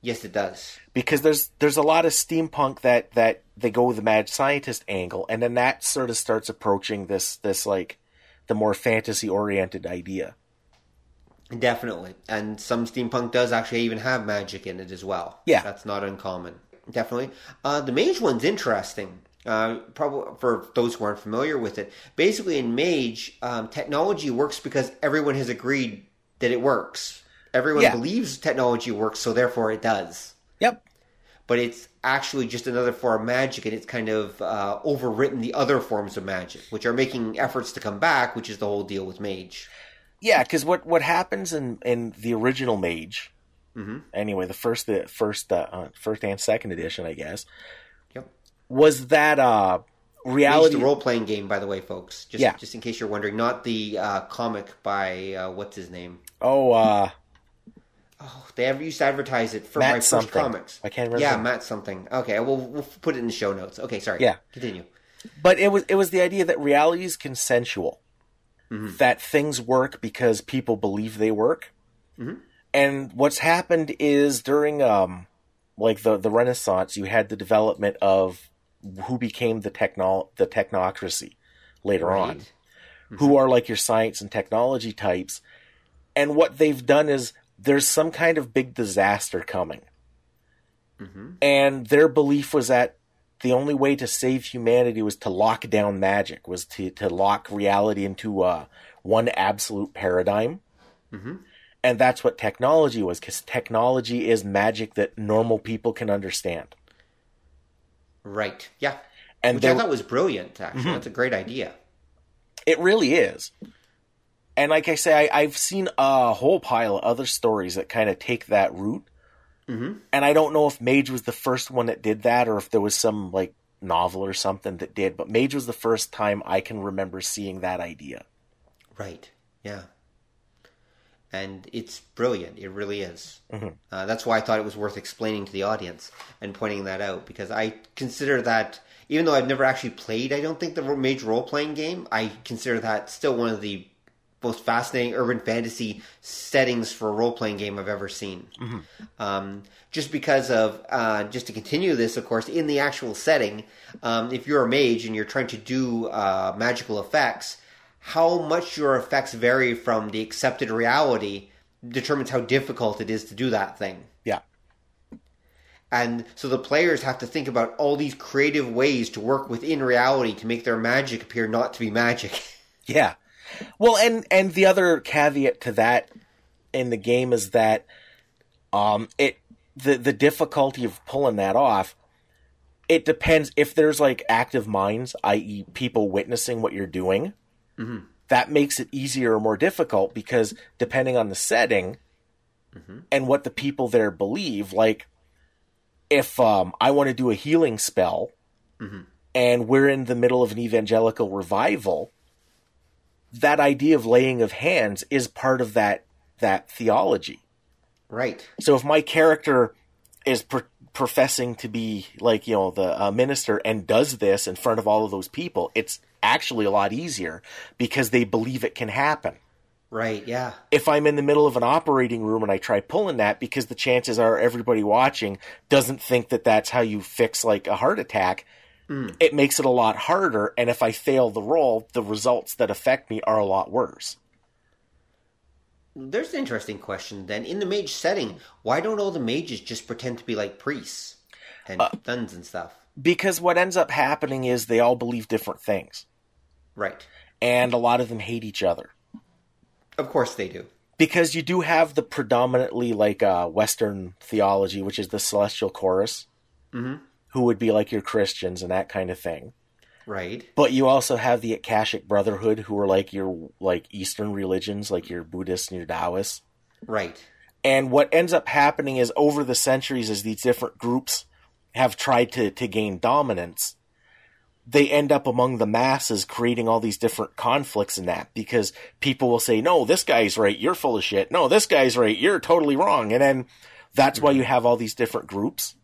Yes, it does. because there's there's a lot of steampunk that that they go with the mad scientist angle, and then that sort of starts approaching this this like the more fantasy oriented idea. Definitely. And some steampunk does actually even have magic in it as well. Yeah. That's not uncommon. Definitely. Uh, the mage one's interesting. Uh, probably for those who aren't familiar with it. Basically, in mage, um, technology works because everyone has agreed that it works. Everyone Yeah. believes technology works, so therefore it does. Yep. But it's actually just another form of magic, and it's kind of uh, overwritten the other forms of magic, which are making efforts to come back, which is the whole deal with mage. Yeah, because what what happens in in the original Mage, anyway, the first the first uh, uh, first and second edition, I guess, Yep. was that uh reality. role playing game, by the way, folks. Just, Yeah. just in case you're wondering, not the uh, comic by uh, what's his name. Oh, uh, Oh, they ever used to advertise it for Matt my first something. comics. I can't remember Yeah, Matt something. Okay, we'll we'll put it in the show notes. Okay, sorry. Yeah. continue. but it was it was the idea that reality is consensual. that things work because people believe they work. And what's happened is during um like the the Renaissance, you had the development of who became the techno the technocracy later on, Right. who are like your science and technology types. And what they've done is there's some kind of big disaster coming. Mm-hmm. And their belief was that the only way to save humanity was to lock down magic, was to, to lock reality into uh, one absolute paradigm. Mm-hmm. And that's what technology was, because technology is magic that normal people can understand. Right. Yeah. And Which there- I thought was brilliant, actually. Mm-hmm. That's a great idea. It really is. And like I say, I, I've seen a whole pile of other stories that kind of take that route. Mm-hmm. And I don't know if Mage was the first one that did that or if there was some like novel or something that did, but Mage was the first time I can remember seeing that idea. Right. Yeah. And it's brilliant. It really is. Uh, that's why I thought it was worth explaining to the audience and pointing that out because I consider that, even though I've never actually played, I don't think the Mage role playing game, I consider that still one of the most fascinating urban fantasy settings for a role playing game I've ever seen. Um, just because of, uh, just to continue this, of course, in the actual setting, um, if you're a mage and you're trying to do uh, magical effects, how much your effects vary from the accepted reality determines how difficult it is to do that thing. Yeah. And so the players have to think about all these creative ways to work within reality to make their magic appear not to be magic. Yeah. Well, and and the other caveat to that in the game is that um it the the difficulty of pulling that off it depends if there's like active minds, i.e., people witnessing what you're doing. That makes it easier or more difficult because depending on the setting and what the people there believe, like if um, I want to do a healing spell and we're in the middle of an evangelical revival, that idea of laying of hands is part of that that theology. right. So if my character is pr- professing to be like you know the uh, minister and does this in front of all of those people, it's actually a lot easier because they believe it can happen. Right, yeah. If I'm in the middle of an operating room and I try pulling that, because the chances are everybody watching doesn't think that that's how you fix like a heart attack, Mm. it makes it a lot harder. And if I fail the roll, the results that affect me are a lot worse. There's an interesting question then. In the mage setting, why don't all the mages just pretend to be like priests and uh, nuns and stuff? Because what ends up happening is they all believe different things. Right. and a lot of them hate each other Of course they do. because you do have the predominantly like uh, Western theology, which is the celestial chorus, mm-hmm. Who would be like your Christians and that kind of thing. Right. But you also have the Akashic Brotherhood, who are like your like Eastern religions, like your Buddhists and your Taoists. Right. And what ends up happening is over the centuries, as these different groups have tried to, to gain dominance, they end up among the masses creating all these different conflicts in that because people will say, no, this guy's right, you're full of shit. No, this guy's right, you're totally wrong. And then that's why mm-hmm. you have all these different groups.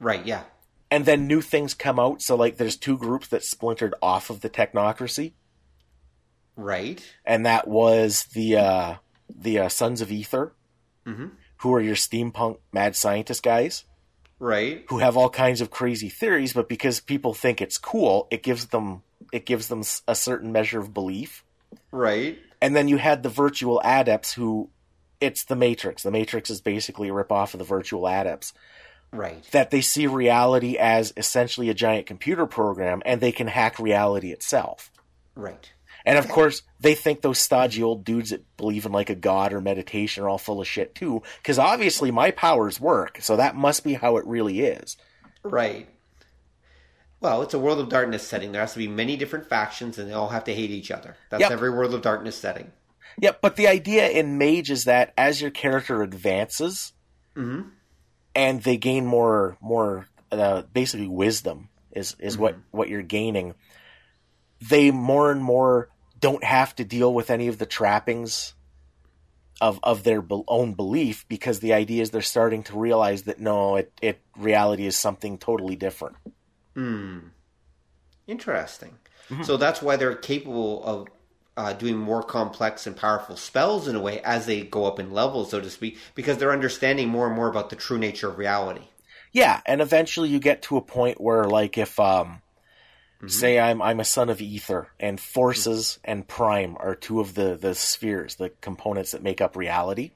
Right, yeah. And then new things come out. So, like, there's two groups that splintered off of the technocracy. Right. and that was the uh, the uh, Sons of Ether, who are your steampunk mad scientist guys Right. who have all kinds of crazy theories, but because people think it's cool, it gives them it gives them a certain measure of belief. Right. And then you had the virtual adepts who it's the Matrix. The Matrix is basically a ripoff of the virtual adepts. Right. That they see reality as essentially a giant computer program and they can hack reality itself. Right. And of course, they think those stodgy old dudes that believe in like a god or meditation are all full of shit too. Because obviously my powers work, so that must be how it really is. Right. Well, it's a world of darkness setting. There has to be many different factions, and they all have to hate each other. That's Yep. every world of darkness setting. Yep, but the idea in Mage is that as your character advances, mm-hmm. And they gain more, more, uh, basically wisdom is is what what you're gaining. They more and more don't have to deal with any of the trappings of of their be- own belief because the idea is they're starting to realize that no, it it reality is something totally different. Hmm. Interesting. So that's why they're capable of uh, doing more complex and powerful spells in a way as they go up in levels, so to speak, because they're understanding more and more about the true nature of reality. Yeah, and eventually you get to a point where, like, if um, Mm-hmm. say I'm I'm a son of ether, and forces and prime are two of the the spheres, the components that make up reality.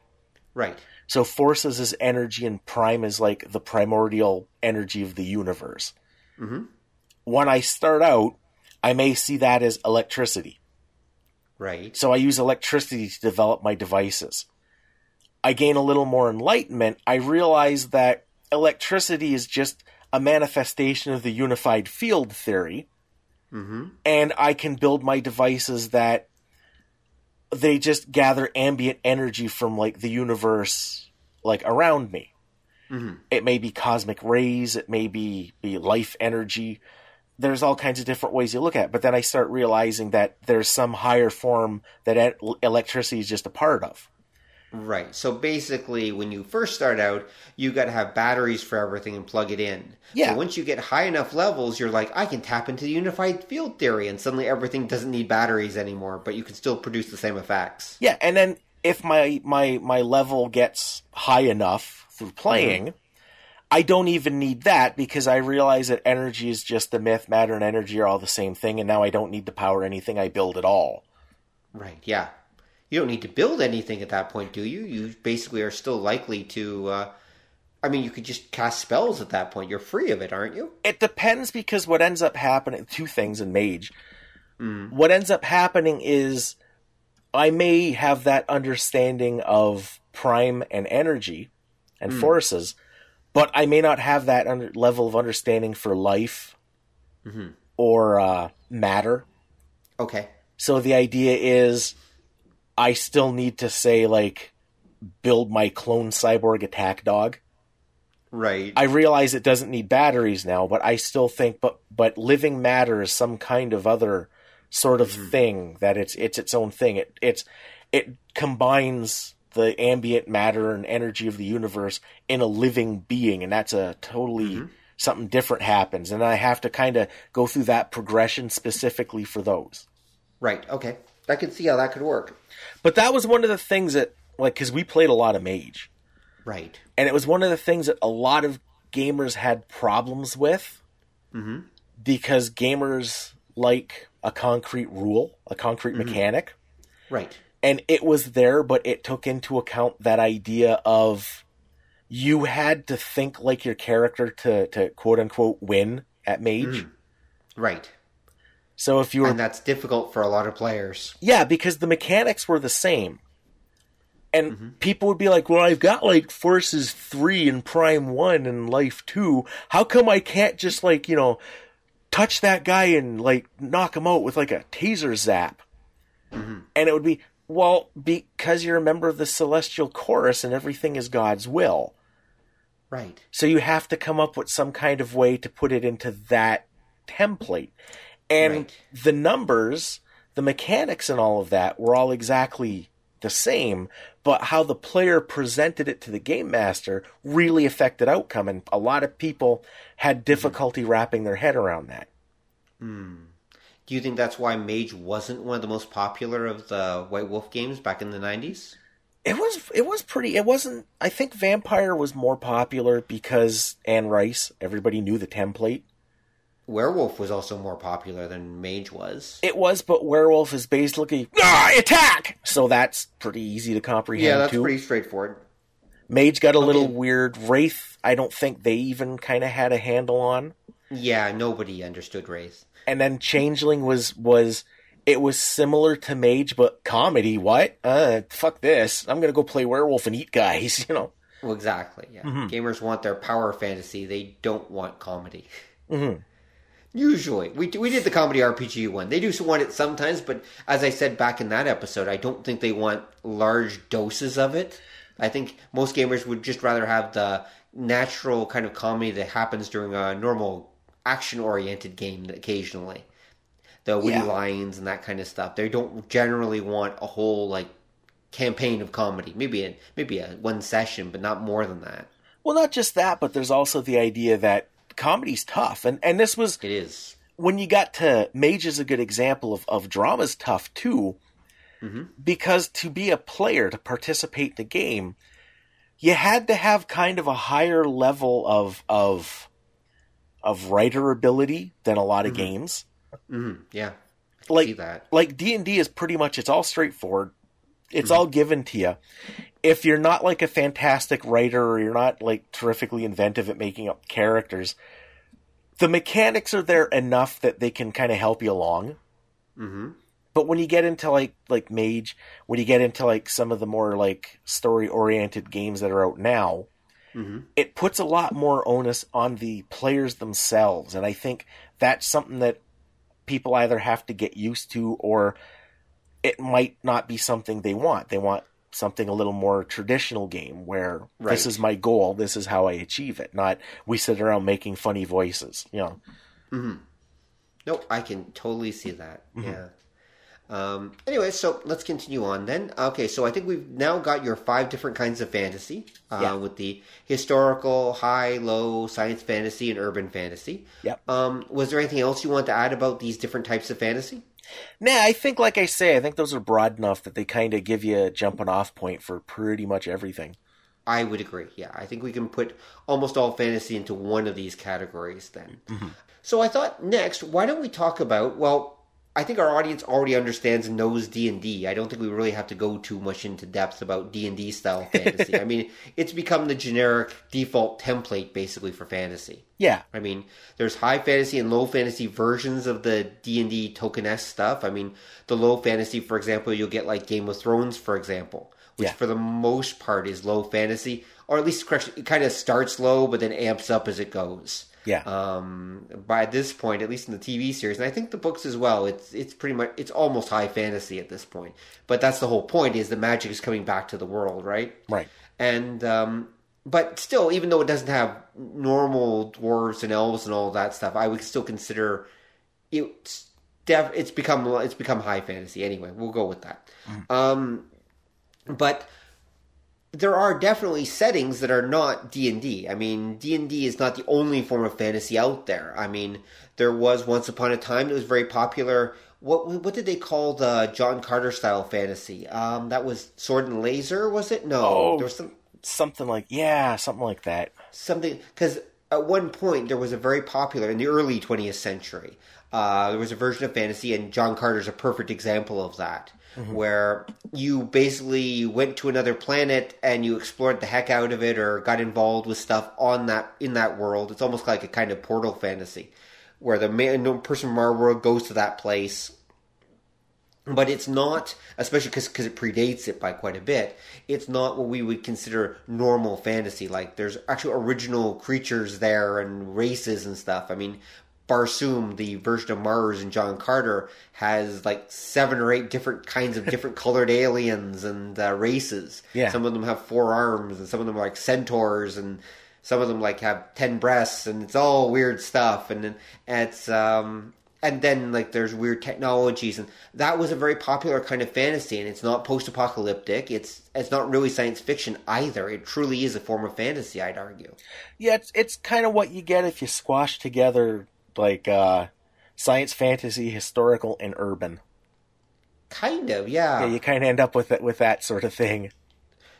Right. So forces is energy, and prime is like the primordial energy of the universe. Mm-hmm. When I start out, I may see that as electricity. Right. So I use electricity to develop my devices. I gain a little more enlightenment. I realize that electricity is just a manifestation of the unified field theory, Mm-hmm. and I can build my devices that they just gather ambient energy from like the universe like around me. Mhm. It may be cosmic rays, it may be, be life energy. There's all kinds of different ways you look at it, but then I start realizing that there's some higher form that electricity is just a part of. Right. So basically, when you first start out, you got to have batteries for everything and plug it in. Yeah. So once you get high enough levels, you're like, I can tap into the unified field theory, and suddenly everything doesn't need batteries anymore, but you can still produce the same effects. Yeah, and then if my my my level gets high enough through playing, mm-hmm. I don't even need that because I realize that energy is just the myth, matter and energy are all the same thing, and now I don't need to power anything. I build at all. Right. Yeah. You don't need to build anything at that point, do you? You basically are still likely to. Uh, I mean, you could just cast spells at that point. You're free of it, aren't you? It depends because what ends up happening, two things in Mage. What ends up happening is I may have that understanding of prime and energy and forces, but I may not have that under, level of understanding for life or uh, matter. Okay. So the idea is I still need to say, like, build my clone cyborg attack dog. Right. I realize it doesn't need batteries now, but I still think but but living matter is some kind of other sort of thing that it's it's its own thing. It it's it combines the ambient matter and energy of the universe in a living being and that's a totally mm-hmm. something different happens and I have to kind of go through that progression specifically for those. right. Okay. I can see how that could work. But that was one of the things that like cuz we played a lot of mage Right. and it was one of the things that a lot of gamers had problems with mm-hmm. because gamers like a concrete rule, a concrete mm-hmm. mechanic, Right. And it was there, but it took into account that idea of you had to think like your character to, to quote unquote win at mage. Mm. Right. So if you were And that's difficult for a lot of players. Yeah, because the mechanics were the same. And mm-hmm. people would be like, well, I've got like Forces 3 and Prime 1 and Life 2. How come I can't just like, you know, touch that guy and like knock him out with like a taser zap? Mm-hmm. And it would be, well, because you're a member of the Celestial Chorus and everything is God's will. Right. So you have to come up with some kind of way to put it into that template. And Right. the numbers, the mechanics and all of that were all exactly the same, but how the player presented it to the game master really affected outcome and a lot of people had difficulty wrapping their head around that. Hmm. Do you think that's why Mage wasn't one of the most popular of the White Wolf games back in the 90s? It was it was pretty it wasn't I think Vampire was more popular because Anne Rice, everybody knew the template. Werewolf was also more popular than Mage was. It was, but werewolf is basically ah, attack. So that's pretty easy to comprehend Yeah, that's too. pretty straightforward. Mage got a little weird. Wraith, I don't think they even kind of had a handle on. Yeah, nobody understood Wraith. And then Changeling was was it was similar to Mage, but comedy. What? Uh, fuck this. I'm gonna go play werewolf and eat guys. You know. Well, exactly. Yeah, Mm-hmm. gamers want their power fantasy. They don't want comedy. Mhm. Usually, we we did the comedy RPG one. They do want it sometimes, but as I said back in that episode, I don't think they want large doses of it. I think most gamers would just rather have the natural kind of comedy that happens during a normal action-oriented game occasionally. The witty Yeah. lines and that kind of stuff. They don't generally want a whole like campaign of comedy. Maybe a, maybe a one session, but not more than that. Well, not just that, but there's also the idea that comedy's tough, and and this was It is. when you got to Mage is a good example of, of drama's tough too, mm-hmm. because to be a player to participate in the game, you had to have kind of a higher level of of of writer ability than a lot of games. Mm, yeah. I Like see that. like D and D is pretty much it's all straightforward. It's all given to you. If you're not like a fantastic writer or you're not like terrifically inventive at making up characters, the mechanics are there enough that they can kind of help you along. hmm But when you get into like like Mage, when you get into like some of the more like story oriented games that are out now, hmm it puts a lot more onus on the players themselves, and I think that's something that people either have to get used to or it might not be something they want. They want something a little more traditional game where Right. this is my goal, this is how I achieve it, not we sit around making funny voices, you know. No, I can totally see that. Mm-hmm. Yeah. Um, anyway, so let's continue on then. Okay, so I think we've now got your five different kinds of fantasy uh, Yeah. with the historical, high, low, science fantasy, and urban fantasy. Yep. Um, was there anything else you want to add about these different types of fantasy? Nah, I think like I say, I think those are broad enough that they kind of give you a jumping off point for pretty much everything. I would agree. Yeah, I think we can put almost all fantasy into one of these categories then. So I thought next, why don't we talk about? Well, I think our audience already understands and knows D and I don't think we really have to go too much into depth about D and D style fantasy. I mean, it's become the generic default template basically for fantasy. Yeah. I mean, there's high fantasy and low fantasy versions of the D and D Tolkien stuff. I mean, the low fantasy, for example, you'll get like Game of Thrones, for example, which Yeah. for the most part is low fantasy, or at least it kind of starts low but then amps up as it goes. Yeah. Um, by this point, at least in the TV series, and I think the books as well, it's it's pretty much it's almost high fantasy at this point. But that's the whole point: is the magic is coming back to the world, right? Right. and um, but still, even though it doesn't have normal dwarves and elves and all that stuff, I would still consider it's def- it's become it's become high fantasy anyway. We'll go with that. Um, but there are definitely settings that are not D and D. I mean, D and D is not the only form of fantasy out there. I mean, there was once upon a time it was very popular. What what did they call the John Carter style fantasy? Um, that was Sword and Laser, was it? No, Oh. there was some Something like yeah, something like that. something because at one point there was a very popular in the early 20th century uh, there was a version of fantasy and john carter's a perfect example of that Mm-hmm. where you basically went to another planet and you explored the heck out of it or got involved with stuff on that in that world it's almost like a kind of portal fantasy where the man, person from our world goes to that place but it's not, especially because it predates it by quite a bit. It's not what we would consider normal fantasy. Like there's actual original creatures there and races and stuff. I mean, Barsoom, the version of Mars and John Carter, has like seven or eight different kinds of different colored aliens and uh, races. Yeah. Some of them have four arms, and some of them are like centaurs, and some of them like have ten breasts, and it's all weird stuff. And then it's um, and then like there's weird technologies, and that was a very popular kind of fantasy. And it's not post-apocalyptic. It's it's not really science fiction either. It truly is a form of fantasy. I'd argue. Yeah, it's it's kind of what you get if you squash together like uh science fantasy, historical and urban. Kind of, yeah. Yeah, you kind of end up with it with that sort of thing.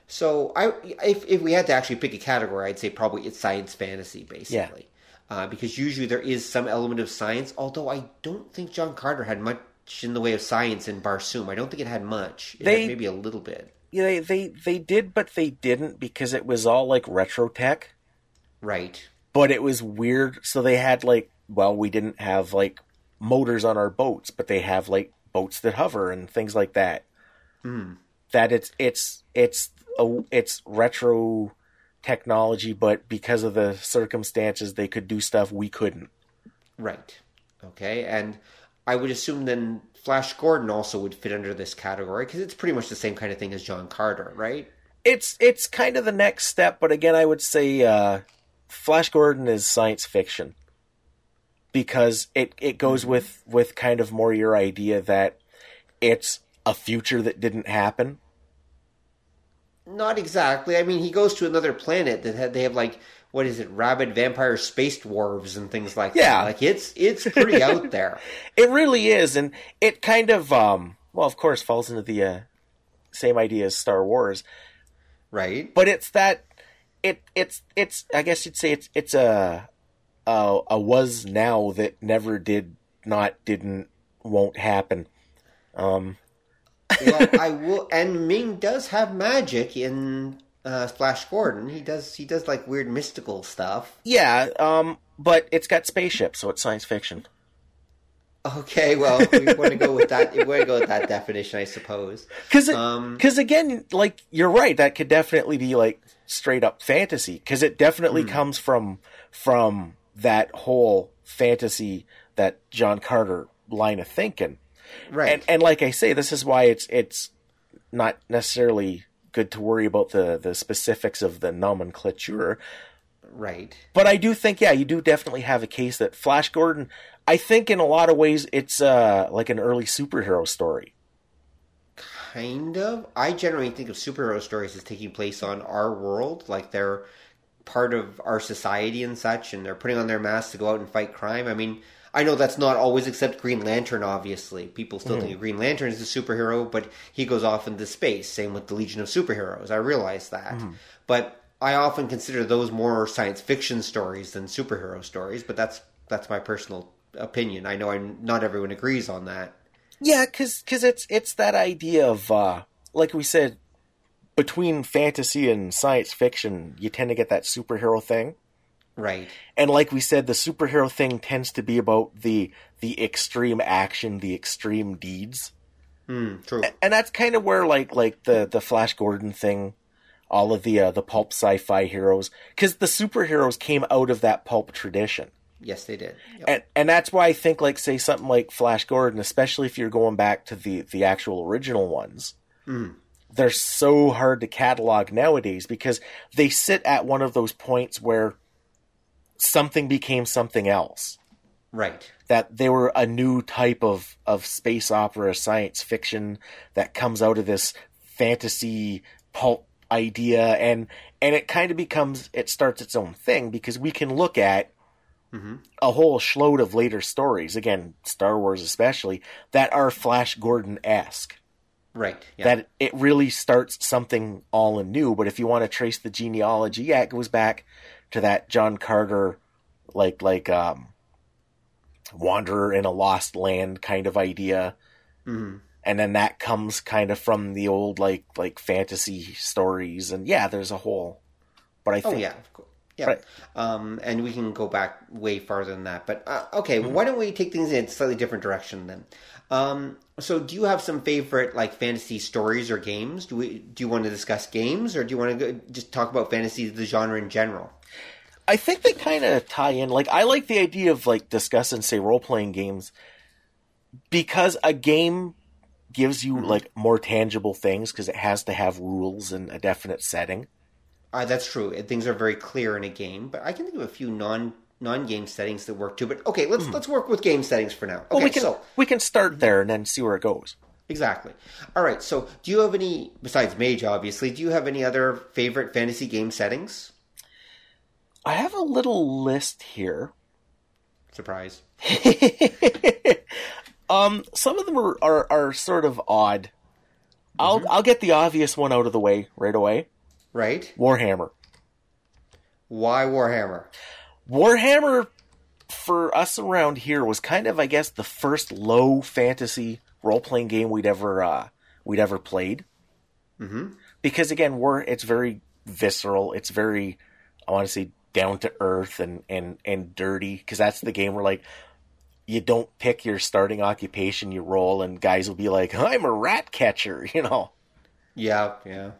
So I, if if we had to actually pick a category, I'd say probably it's science fantasy, basically, uh, because usually there is some element of science. Although I don't think John Carter had much in the way of science in Barsoom. I don't think it had much. It They- had maybe a little bit, Yeah, they, they they did, but they didn't because it was all like retro tech. right? But it was weird. So they had like, well, we didn't have like motors on our boats, but they have like boats that hover and things like that. That it's it's it's a, it's retro technology, but because of the circumstances, they could do stuff we couldn't. Right. Okay, and I would assume then Flash Gordon also would fit under this category because it's pretty much the same kind of thing as John Carter, right? It's it's kind of the next step, but again, I would say uh, Flash Gordon is science fiction because it it goes with with kind of more your idea that it's a future that didn't happen. Not exactly. I mean, he goes to another planet that had, they have like what is it, rabid vampire space dwarves and things like Yeah. that. Like it's it's pretty out there. It really is, and it kind of um well, of course, falls into the uh, same idea as Star Wars, right? but it's that it it's it's I guess you'd say it's it's a a, a was now that never did not didn't won't happen. Um, well, I will. And Ming does have magic in uh, Flash Gordon. He does. He does like weird mystical stuff. yeah, um, but it's got spaceships, so it's science fiction. Okay, well, we want to go with that. We want to go with that definition, I suppose. Because Um, because again, like you're right, that could definitely be like straight up fantasy because it definitely Hmm. comes from from that whole fantasy that John Carter line of thinking. Right. And and like I say, this is why it's it's not necessarily good to worry about the the specifics of the nomenclature. right. But I do think, yeah, you do definitely have a case that Flash Gordon. I think in a lot of ways it's uh, like an early superhero story. Kind of. I generally think of superhero stories as taking place on our world, like they're part of our society and such, and they're putting on their masks to go out and fight crime. I mean, I know that's not always except Green Lantern, obviously. People still think of Green Lantern as a superhero, but he goes off into space. Same with the Legion of Superheroes. I realize that. But I often consider those more science fiction stories than superhero stories, but that's that's my personal opinion. I know I'm, not everyone agrees on that. Yeah, because it's it's that idea of uh, like we said, between fantasy and science fiction, you tend to get that superhero thing, Right. and like we said, the superhero thing tends to be about the the extreme action, the extreme deeds, Hmm, true. and that's kind of where like like the the Flash Gordon thing, all of the uh, the pulp sci-fi heroes, because the superheroes came out of that pulp tradition. Yes, they did. Yep. and and that's why I think like say something like Flash Gordon, especially if you're going back to the the actual original ones, they're so hard to catalog nowadays because they sit at one of those points where something became something else. Right. That they were a new type of of space opera, science fiction that comes out of this fantasy pulp idea, and and it kind of becomes it starts its own thing because we can look at mm-hmm. a whole shload of later stories, again, Star Wars especially, that are Flash Gordon esque. Right. Yeah. That it really starts something all anew. But if you want to trace the genealogy, yeah, it goes back to that John Carter, like like um, wanderer in a lost land kind of idea. Mhm. And then that comes kind of from the old like like fantasy stories, and yeah, there's a whole. But I Oh think yeah. Yeah, Right. um, and we can go back way farther than that. But uh, okay, Mm-hmm. why don't we take things in a slightly different direction then? Um, so, do you have some favorite like fantasy stories or games? Do we do you want to discuss games, or do you want to go, just talk about fantasy the genre in general? I think they kind of tie in. Like, I like the idea of like discussing, say, role playing games because a game gives you like more tangible things because it has to have rules and a definite setting. Uh, that's true. Things are very clear in a game, but I can think of a few non non game settings that work too. But okay, let's let's work with game settings for now. Okay. Well, we can so we can start there and then see where it goes. Exactly. All right. So, do you have any besides Mage? Obviously, do you have any other favorite fantasy game settings? I have a little list here. Surprise. um, some of them are, are, are sort of odd. I'll I'll get the obvious one out of the way right away. Right? Warhammer. Why Warhammer? Warhammer for us around here was kind of, I guess, the first low fantasy role playing game we'd ever uh, we'd ever played. Mm-hmm. Because again, war it's very visceral. It's very, I want to say, down to earth and and and dirty. Because that's the game where like you don't pick your starting occupation, you roll, and guys will be like, "I'm a rat catcher," you know. Yeah, yeah.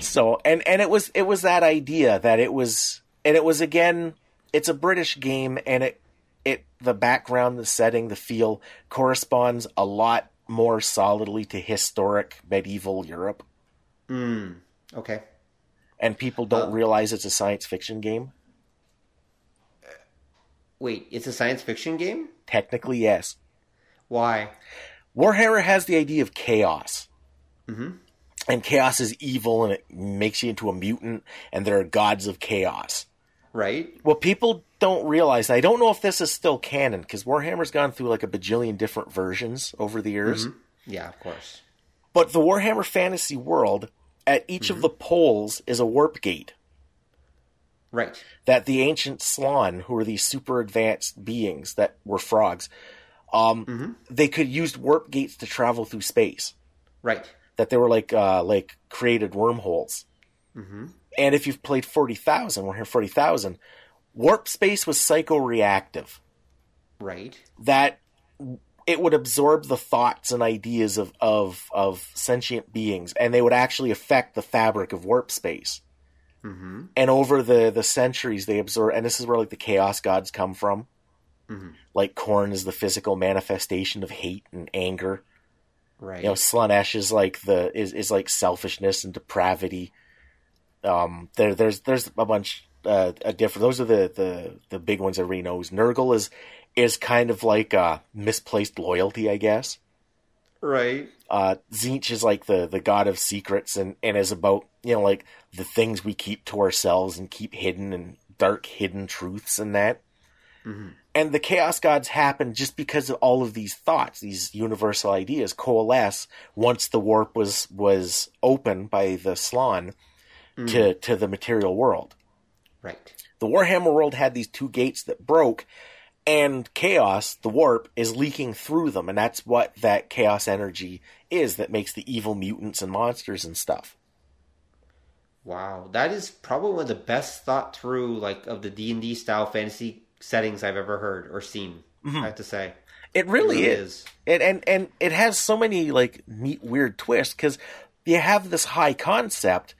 So and and it was it was that idea that it was and it was again it's a British game and it it the background, the setting, the feel corresponds a lot more solidly to historic medieval Europe. Mm, okay. And people don't realize it's a science fiction game. Wait, it's a science fiction game? Technically, yes. Why? Warhammer has the idea of chaos. Mm-hmm. And chaos is evil and it makes you into a mutant, and there are gods of chaos. Right? Well, people don't realize, I don't know if this is still canon, because Warhammer's gone through like a bajillion different versions over the years. Yeah, of course. But the Warhammer Fantasy world, at each of the poles is a warp gate Right. that the ancient Slann, who were these super advanced beings that were frogs, um, they could use warp gates to travel through space. Right. That they were like uh, like created wormholes. And if you've played forty thousand, we're here forty thousand. Warp space was psychoreactive. Right. That it would absorb the thoughts and ideas of, of of sentient beings, and they would actually affect the fabric of warp space. Mm-hmm. And over the the centuries, they absorb, and this is where like the chaos gods come from. Mm-hmm. Like Khorne is the physical manifestation of hate and anger. Right. You know, Slaanesh is like the is, is like selfishness and depravity. Um, there there's there's a bunch uh, a different. Those are the, the the big ones everybody knows. Nurgle is is kind of like uh, misplaced loyalty, I guess. right. Uh, is like the the god of secrets and and is about you know like the things we keep to ourselves and keep hidden and dark hidden truths and that. And the chaos gods happen just because of all of these thoughts, these universal ideas coalesce once the warp was was open by the Slann to to the material world. Right. The Warhammer world had these two gates that broke, and chaos, the warp, is leaking through them, and that's what that chaos energy is that makes the evil mutants and monsters and stuff. Wow, that is probably one of the best thought through like of the D and D style fantasy settings I've ever heard or seen. Mm-hmm. I have to say, It really really is. is. And, and and it has so many like neat weird twists because you have this high concept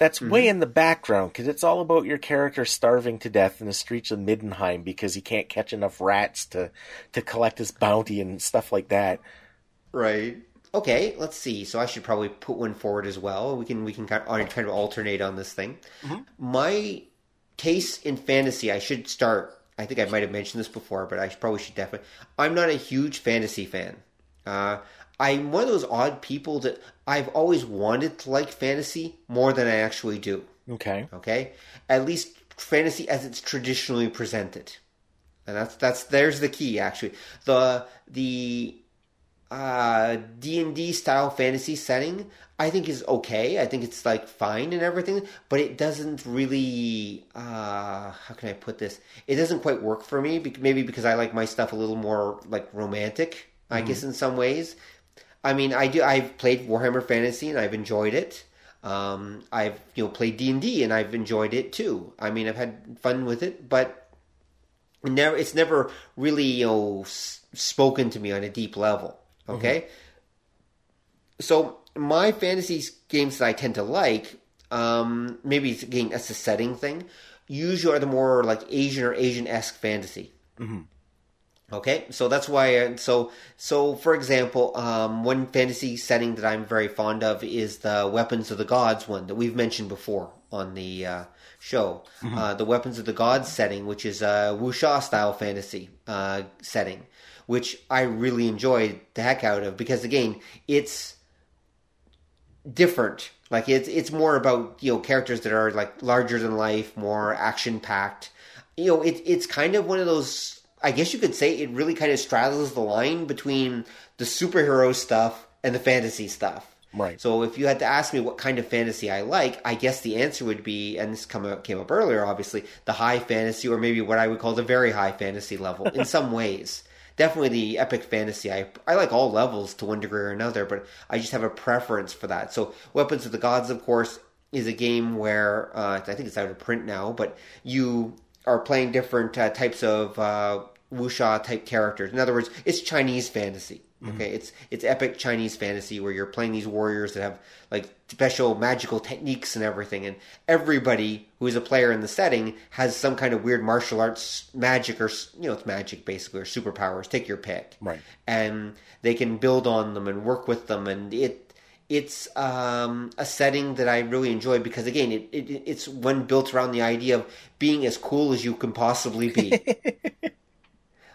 that's way in the background because it's all about your character starving to death in the streets of Middenheim because he can't catch enough rats to to collect his bounty and stuff like that. right? Okay, let's see. So I should probably put one forward as well. We can we can kind of, kind of alternate on this thing. My taste in fantasy, I should start. I think I might have mentioned this before, but I probably should definitely. I'm not a huge fantasy fan. Uh, I'm one of those odd people that I've always wanted to like fantasy more than I actually do. Okay. Okay, at least fantasy as it's traditionally presented, and that's that's there's the key. Actually, the the uh, D and D style fantasy setting, I think is okay. I think it's like fine and everything, but it doesn't really. Uh, how can I put this? It doesn't quite work for me. Maybe because I like my stuff a little more like romantic. I guess in some ways. I mean, I do. I've played Warhammer Fantasy and I've enjoyed it. Um, I've you know played D and D and I've enjoyed it too. I mean, I've had fun with it, but never. It's never really you know s- spoken to me on a deep level. Okay, so my fantasy games that I tend to like, um, maybe it's, again that's a setting thing. Usually are the more like Asian or Asian esque fantasy. Okay, so that's why. uh, So, so for example, um, one fantasy setting that I'm very fond of is the Weapons of the Gods one that we've mentioned before on the uh, show. Uh, the Weapons of the Gods setting, which is a wuxia style fantasy uh, setting, which I really enjoyed the heck out of because again, it's different. Like it's it's more about you know characters that are like larger than life, more action packed. You know, it, it's kind of one of those. I guess you could say it really kind of straddles the line between the superhero stuff and the fantasy stuff. Right. So if you had to ask me what kind of fantasy I like, I guess the answer would be, and this come up, came up earlier, obviously, the high fantasy, or maybe what I would call the very high fantasy level in some ways. Definitely the epic fantasy. I I like all levels to one degree or another, but I just have a preference for that. So Weapons of the Gods, of course, is a game where uh, I think it's out of print now, but you are playing different uh, types of uh, wuxia type characters. In other words, it's Chinese fantasy. Okay, it's it's epic Chinese fantasy where you're playing these warriors that have like special magical techniques and everything, and everybody who is a player in the setting has some kind of weird martial arts magic or you know it's magic basically or superpowers. Take your pick, Right. And they can build on them and work with them, and it it's um, a setting that I really enjoy because again, it, it it's one built around the idea of being as cool as you can possibly be.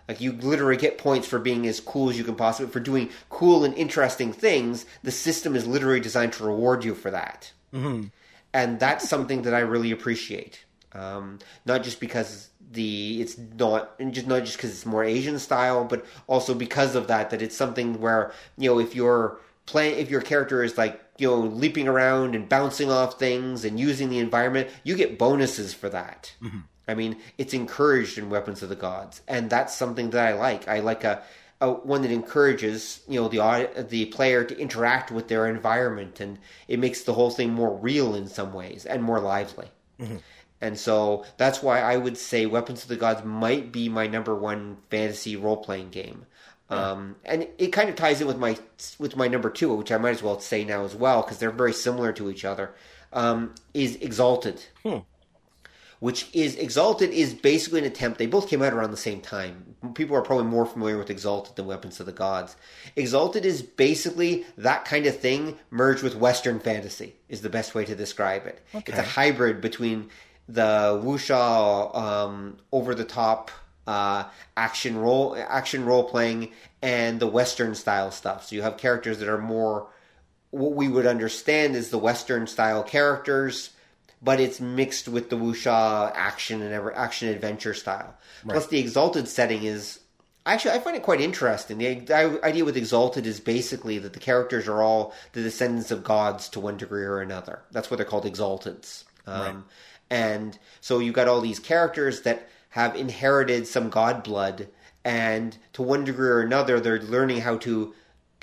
Like you literally get points for being as cool as you can possibly for doing cool and interesting things. The system is literally designed to reward you for that, mm-hmm. and that's something that I really appreciate. Um, not just because the it's not and just not just because it's more Asian style, but also because of that that it's something where you know if you're playing if your character is like you know leaping around and bouncing off things and using the environment, you get bonuses for that. I mean, it's encouraged in Weapons of the Gods, and that's something that I like. I like a, a one that encourages you know the the player to interact with their environment, and it makes the whole thing more real in some ways and more lively. And so that's why I would say Weapons of the Gods might be my number one fantasy role playing game. Um, and it kind of ties in with my with my number two, which I might as well say now as well because they're very similar to each other. Um, is Exalted, which is Exalted is basically an attempt. They both came out around the same time. People are probably more familiar with Exalted than Weapons of the Gods. Exalted is basically that kind of thing merged with Western fantasy. Is the best way to describe it. It's a hybrid between the wuxia um, over the top uh, action role action role playing and the Western style stuff. So you have characters that are more what we would understand is the Western style characters, but it's mixed with the wuxia action and ever action adventure style. Plus, the exalted setting is actually I find it quite interesting. The idea with exalted is basically that the characters are all the descendants of gods to one degree or another. That's why they're called, exalteds. Um, And so you've got all these characters that have inherited some god blood, and to one degree or another, they're learning how to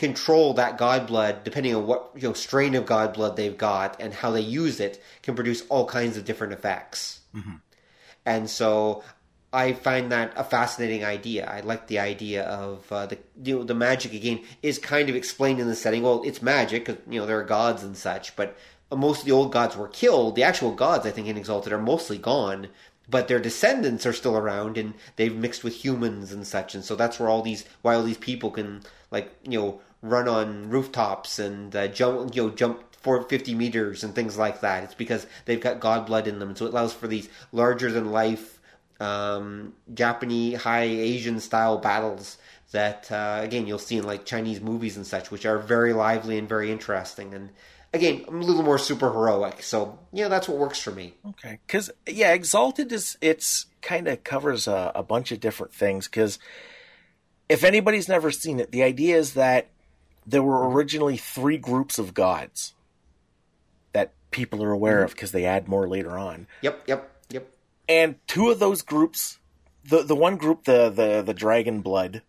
control that god blood depending on what you know strain of god blood they've got and how they use it can produce all kinds of different effects and so I find that a fascinating idea. I like the idea of uh, the you know, the magic again is kind of explained in the setting. Well, it's magic 'cause, you know there are gods and such, but most of the old gods were killed. The actual gods, I think, in Exalted are mostly gone, but their descendants are still around, and they've mixed with humans and such. And so that's where all these why all these people can like you know run on rooftops and uh, jump you know jump for 50 meters and things like that. It's because they've got god blood in them, so it allows for these larger than life um, Japanese high Asian style battles that uh, again you'll see in like Chinese movies and such, which are very lively and very interesting. And again, I'm a little more super heroic, so yeah, that's what works for me. Okay, because yeah, Exalted is it's kind of covers a, a bunch of different things. Because if anybody's never seen it, the idea is that there were originally three groups of gods that people are aware of because they add more later on, Yep, yep, yep. and two of those groups, the the one group, the the the Dragon Blood,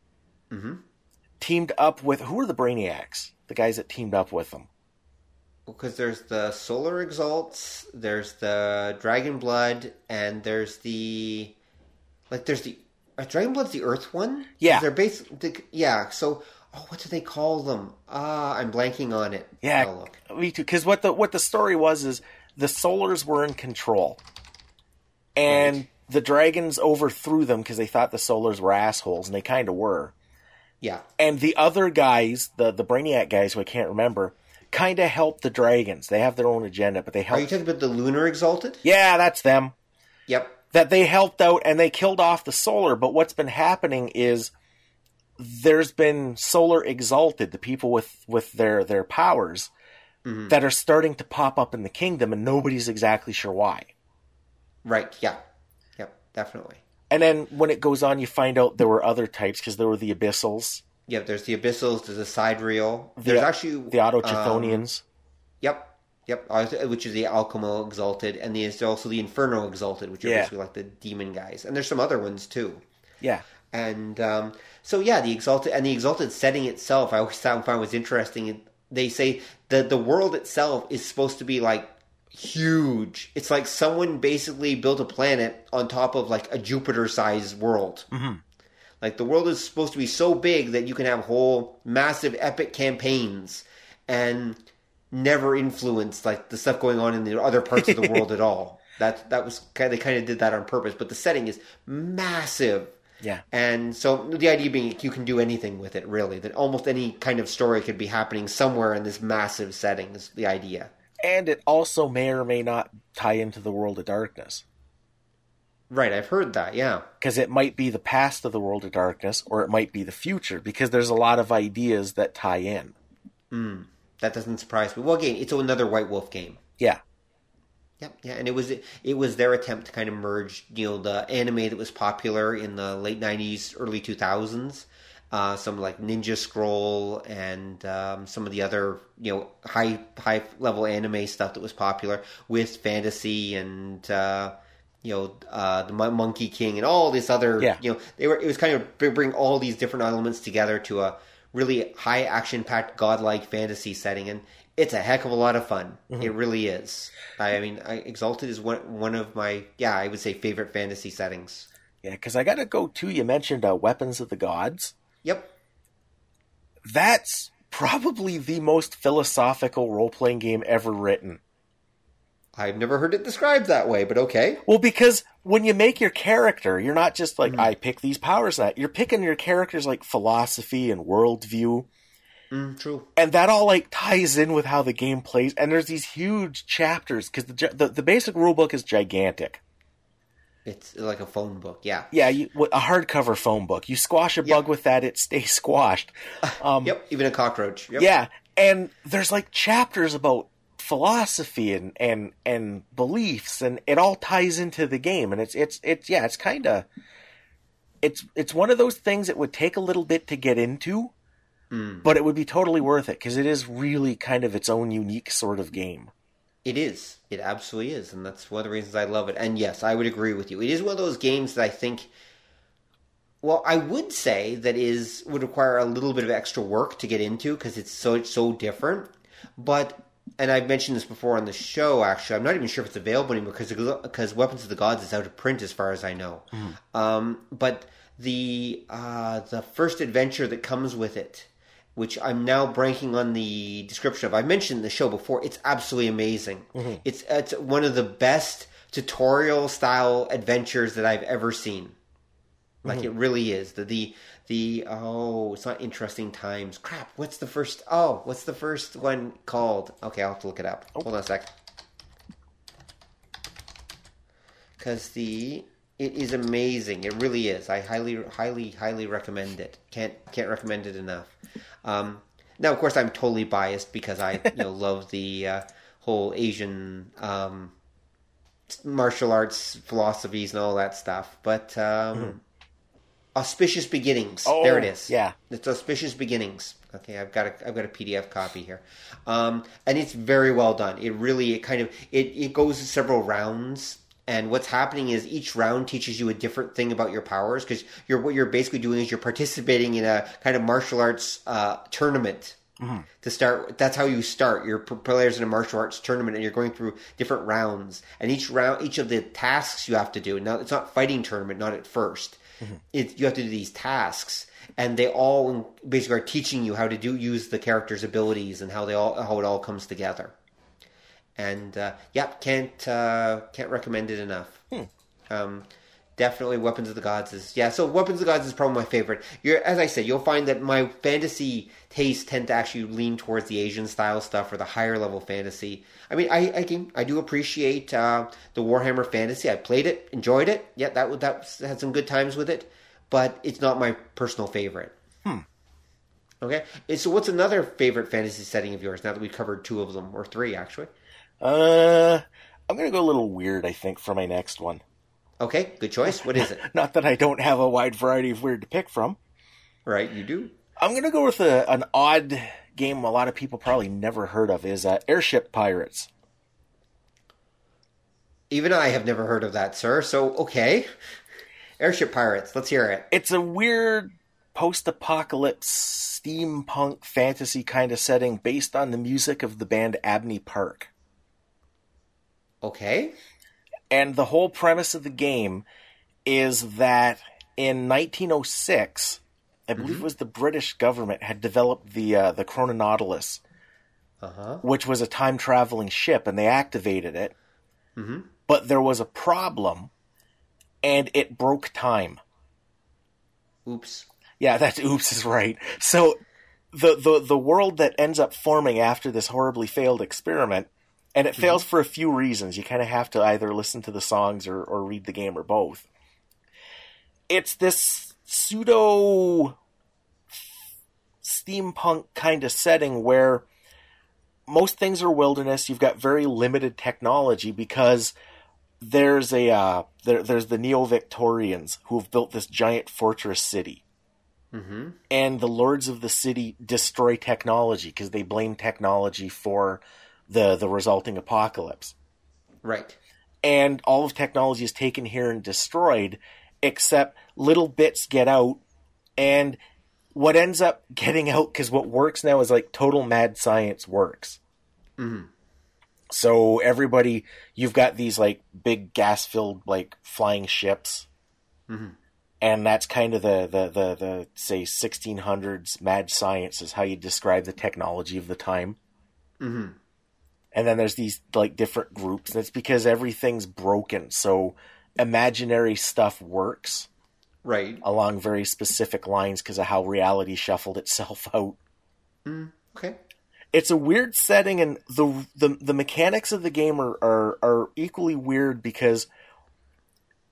teamed up with who are the Brainiacs? The guys that teamed up with them. Because there's the Solar Exalts, there's the Dragon Blood, and there's the like there's the uh, Dragon Blood's the Earth one. Yeah. they're basically yeah. So oh, what do they call them? Ah, I'm blanking on it. Yeah, I'll look. me too. Because what the what the story was is the Solars were in control, and Right. the dragons overthrew them because they thought the Solars were assholes, and they kind of were. Yeah, And the other guys, the the Brainiac guys, who I can't remember, kind of helped the dragons. They have their own agenda, but they helped. are you talking about the Lunar Exalted? yeah, that's them. Yep. That they helped out and they killed off the Solar. But what's been happening is there's been Solar exalted, the people with with their their powers that are starting to pop up in the kingdom, and nobody's exactly sure why. Right. Yeah. Yep. Definitely. And then when it goes on, you find out there were other types because there were the Abyssals, Yep. There's the Abyssals. There's the Sidereal. There's the, actually the um, Autochthonians. Yep. Yep. uh, Which is the Alchemo Exalted, and there's also the Inferno Exalted, which are Yeah. basically like the demon guys. And there's some other ones too. yeah, And um, so yeah, the exalted and the exalted setting itself, I always found, was interesting. They say that the world itself is supposed to be like huge. It's like someone basically built a planet on top of like a Jupiter-sized world. Mm-hmm. Like the world is supposed to be so big that you can have whole massive epic campaigns and never influence like the stuff going on in the other parts of the world at all. That that was kind they kind of did that on purpose, but the setting is massive. Yeah. And so the idea being you can do anything with it, really. That almost any kind of story could be happening somewhere in this massive setting is the idea. And it also may or may not tie into the world of darkness. Right, I've heard that, yeah. Because it might be the past of the world of darkness, or it might be the future, because there's a lot of ideas that tie in. Hmm. That doesn't surprise me. Well, again, it's another White Wolf game. Yeah. Yeah, yeah, and it was it was their attempt to kind of merge, you know, the anime that was popular in the late '90s, early 2000s, uh, some like Ninja Scroll and um, some of the other, you know, high high level anime stuff that was popular with fantasy and uh, you know uh, the Monkey King and all this other, Yeah. you know, they were it was kind of bring all these different elements together to a really high action packed godlike fantasy setting and it's a heck of a lot of fun it really is i mean I, exalted is one one of my yeah i would say favorite fantasy settings Yeah, because I got to go too. You mentioned uh, Weapons of the Gods. yep That's probably the most philosophical role playing game ever written. i've never heard it described that way but okay Well, because when you make your character, you're not just like, I pick these powers that. You're picking your character's like philosophy and worldview. Mm, true And that all like ties in with how the game plays. And there's these huge chapters because the, the the basic rule book is gigantic. it's like a phone book yeah Yeah, you, a hardcover phone book. You squash a bug with that, it stays squashed. Um, yep even a cockroach yep. Yeah, and there's like chapters about philosophy and and and beliefs, and it all ties into the game. And it's it's it's yeah, it's kind of it's it's one of those things that would take a little bit to get into, but it would be totally worth it because it is really kind of its own unique sort of game. It is. It absolutely is, and that's one of the reasons I love it. And yes, I would agree with you. It is one of those games that I think. Well, I would say that is would require a little bit of extra work to get into because it's so it's so different. But and I've mentioned this before on the show. Actually, I'm not even sure if it's available anymore because because Weapons of the Gods is out of print as far as I know. Um, but the uh, the first adventure that comes with it which I'm now blanking on the description of. I mentioned the show before. It's absolutely amazing. Mm-hmm. It's it's one of the best tutorial style adventures that I've ever seen. Like mm-hmm. it really is. The the the oh, it's not interesting times. Crap. What's the first? Oh, what's the first one called? Okay, I'll have to look it up. Oh. Hold on a sec. Because the it is amazing. It really is. I highly, highly, highly recommend it. Can't can't recommend it enough. Um, now, of course, I'm totally biased because I you know love the uh, whole Asian um, martial arts philosophies and all that stuff. But um, auspicious beginnings. there it is. yeah. It's auspicious beginnings. Okay, I've got a I've got a PDF copy here, um, and it's very well done. It really it kind of it it goes several rounds, and what's happening is each round teaches you a different thing about your powers because you're what you're basically doing is you're participating in a kind of martial arts uh, tournament. To start, that's how you start. You're players in a martial arts tournament, and you're going through different rounds. And each round, each of the tasks you have to do. Now, it's not fighting tournament, not at 1st It, you have to do these tasks, and they all basically are teaching you how to do use the character's abilities and how they all how it all comes together. And uh, yeah, can't uh, can't recommend it enough. Um, definitely, Weapons of the Gods is yeah. So Weapons of the Gods is probably my favorite. You're as I said, you'll find that my fantasy tastes tend to actually lean towards the Asian style stuff or the higher level fantasy. I mean, I I can I do appreciate uh, the Warhammer fantasy. I played it, enjoyed it. Yeah, that that had some good times with it, but it's not my personal favorite. Okay, And so what's another favorite fantasy setting of yours? Now that we've covered two of them or three, actually. Uh, I'm gonna go a little weird. I think for my next one. Okay, good choice. What is it? Not that I don't have a wide variety of weird to pick from. right, you do. I'm gonna go with a, an odd game a lot of people probably never heard of is uh, Airship Pirates. Even I have never heard of that, sir. So okay, airship pirates. Let's hear it. It's a weird post-apocalypse steampunk fantasy kind of setting based on the music of the band Abney Park. Okay, And the whole premise of the game is that in 1906, I believe it was the British government had developed the uh, the Chrononautilus, uh huh. which was a time traveling ship, and they activated it. But there was a problem, and it broke time. Oops. Yeah, that's oops is right. So the, the the world that ends up forming after this horribly failed experiment, and it fails for a few reasons. You kind of have to either listen to the songs or, or read the game or both. It's this pseudo steampunk kind of setting where most things are wilderness. You've got very limited technology because there's a uh, there, there's the Neo Victorians who have built this giant fortress city, Mm-hmm. and the lords of the city destroy technology because they blame technology for the the resulting apocalypse. Right. And all of technology is taken here and destroyed, except little bits get out, and what ends up getting out because what works now is like total mad science works. Mhm. So everybody, you've got these like big gas filled like flying ships, Mhm. and that's kind of the the the the say 1600s mad science is how you describe the technology of the time. Mm-hmm. And then there's these like different groups, and it's because everything's broken. So imaginary stuff works Right. along very specific lines because of how reality shuffled itself out. Mm, okay. It's a weird setting, and the the, the mechanics of the game are, are are equally weird because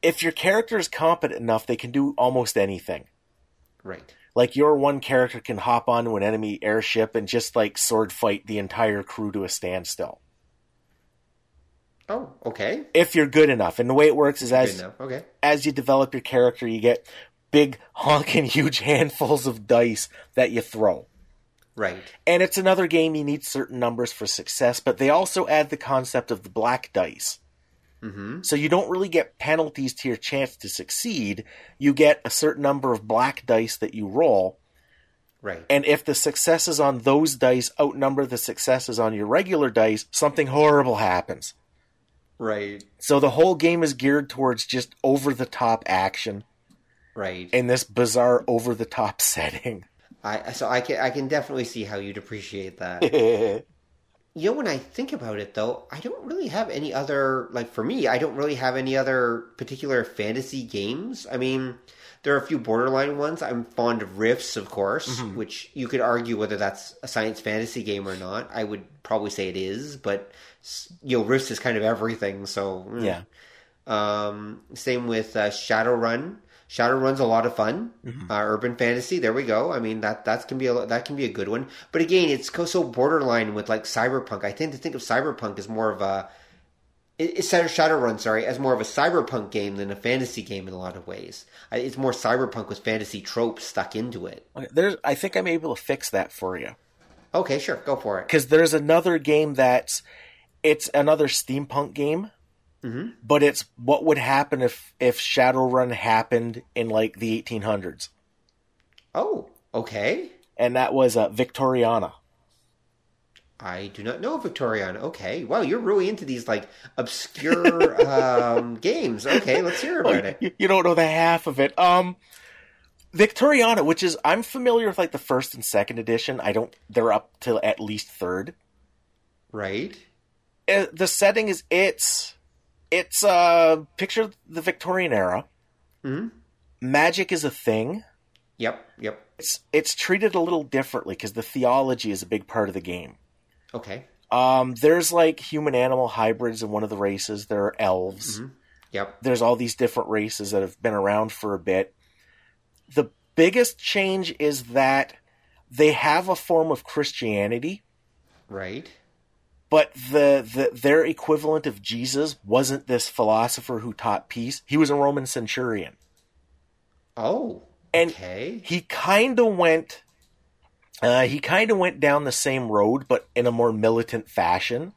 if your character is competent enough, they can do almost anything. Right. Like your one character can hop onto an enemy airship and just like sword fight the entire crew to a standstill. Oh, okay. If you're good enough, and the way it works is as. Okay. as you develop your character, you get big honking huge handfuls of dice that you throw. Right. And it's another game you need certain numbers for success, but they also add the concept of the black dice. Mm-hmm. So you don't really get penalties to your chance to succeed. You get a certain number of black dice that you roll, Right. and if the successes on those dice outnumber the successes on your regular dice, something horrible happens. Right. So the whole game is geared towards just over the top action Right. in this bizarre over the top setting. I so I can I can definitely see how you'd appreciate that. You know, when I think about it, though, I don't really have any other, like, for me, I don't really have any other particular fantasy games. I mean, there are a few borderline ones. I'm fond of Rifts, of course, which you could argue whether that's a science fantasy game or not. I would probably say it is, but, you know, Rifts is kind of everything, so. mm. yeah. Um, same with uh, Shadowrun. Shadowrun's a lot of fun. Uh, urban fantasy. There we go. I mean that that can be a that can be a good one. But again, it's so borderline with like cyberpunk. I tend to think of cyberpunk as more of a it- it's Shadowrun, sorry, as more of a cyberpunk game than a fantasy game in a lot of ways. It's more cyberpunk with fantasy tropes stuck into it. Okay, There's, I think I'm able to fix that for you. Okay, sure, go for it. because there's another game that's it's another steampunk game Mhm. but it's what would happen if if shadowrun happened in like the 1800s Oh, okay. and that was uh, victoriana I do not know Victorian. Okay, wow, you're really into these like obscure um, games. Okay, let's hear about it. you, you don't know the half of it um victoriana which is i'm familiar with like the first and second edition i don't they're up to at least third Right. Uh, the setting is it's it's uh picture the victorian era hmm magic is a thing Yep. Yep. it's it's treated a little differently because the theology is a big part of the game. Okay. Um, there's like human animal hybrids in one of the races. There are elves. Yep. There's all these different races that have been around for a bit. The biggest change is that they have a form of Christianity, Right. But the, the their equivalent of Jesus wasn't this philosopher who taught peace. He was a Roman centurion. Oh. And Okay. he kind of went uh, he kind of went down the same road but in a more militant fashion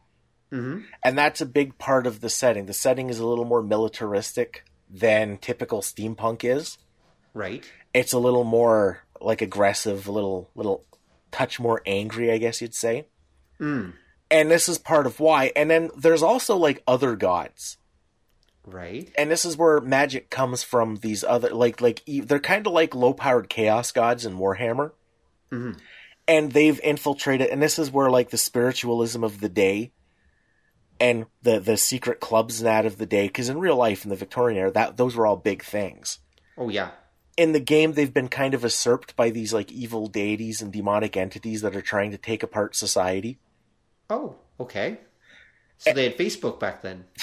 hmm and that's a big part of the setting the setting is a little more militaristic than typical steampunk is Right. it's a little more like aggressive a little little touch more angry i guess you'd say Mm. And this is part of why and then there's also like other gods Right. and this is where magic comes from these other like like they're kind of like low powered chaos gods in warhammer Mhm. and they've infiltrated and this is where like the spiritualism of the day and the the secret clubs and that of the day because in real life in the victorian era that those were all big things Oh yeah. in the game they've been kind of usurped by these like evil deities and demonic entities that are trying to take apart society Oh. Okay. So they had Facebook back then.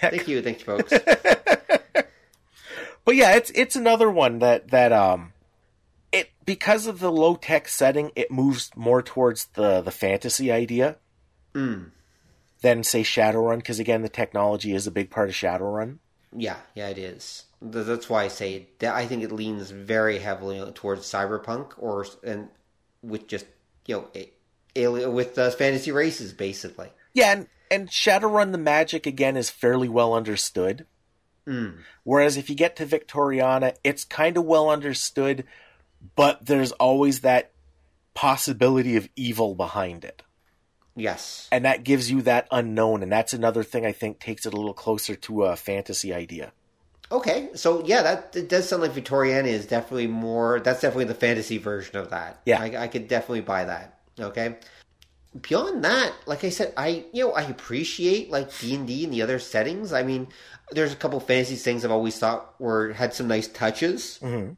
Thank you. Thank you, folks. but yeah, it's it's another one that that um, it because of the low tech setting, it moves more towards the the fantasy idea Mm. than say Shadowrun. Because again, the technology is a big part of Shadowrun. Yeah, yeah, it is. That's why I say that I think it leans very heavily towards cyberpunk, or and with just you know, a- alien with uh, fantasy races, basically. Yeah, and, and Shadowrun the magic again is fairly well understood. Mm. Whereas if you get to Victoriana, it's kind of well understood, but there's always that possibility of evil behind it. Yes. And that gives you that unknown, and that's another thing I think takes it a little closer to a fantasy idea. Okay, so yeah, that it does sound like Victoriana is definitely more. That's definitely the fantasy version of that. Yeah. I, I could definitely buy that. Okay. Beyond that, like I said, I you know I appreciate like D and D and the other settings. I mean, there's a couple fantasy things I've always thought were had some nice touches. Mm-hmm.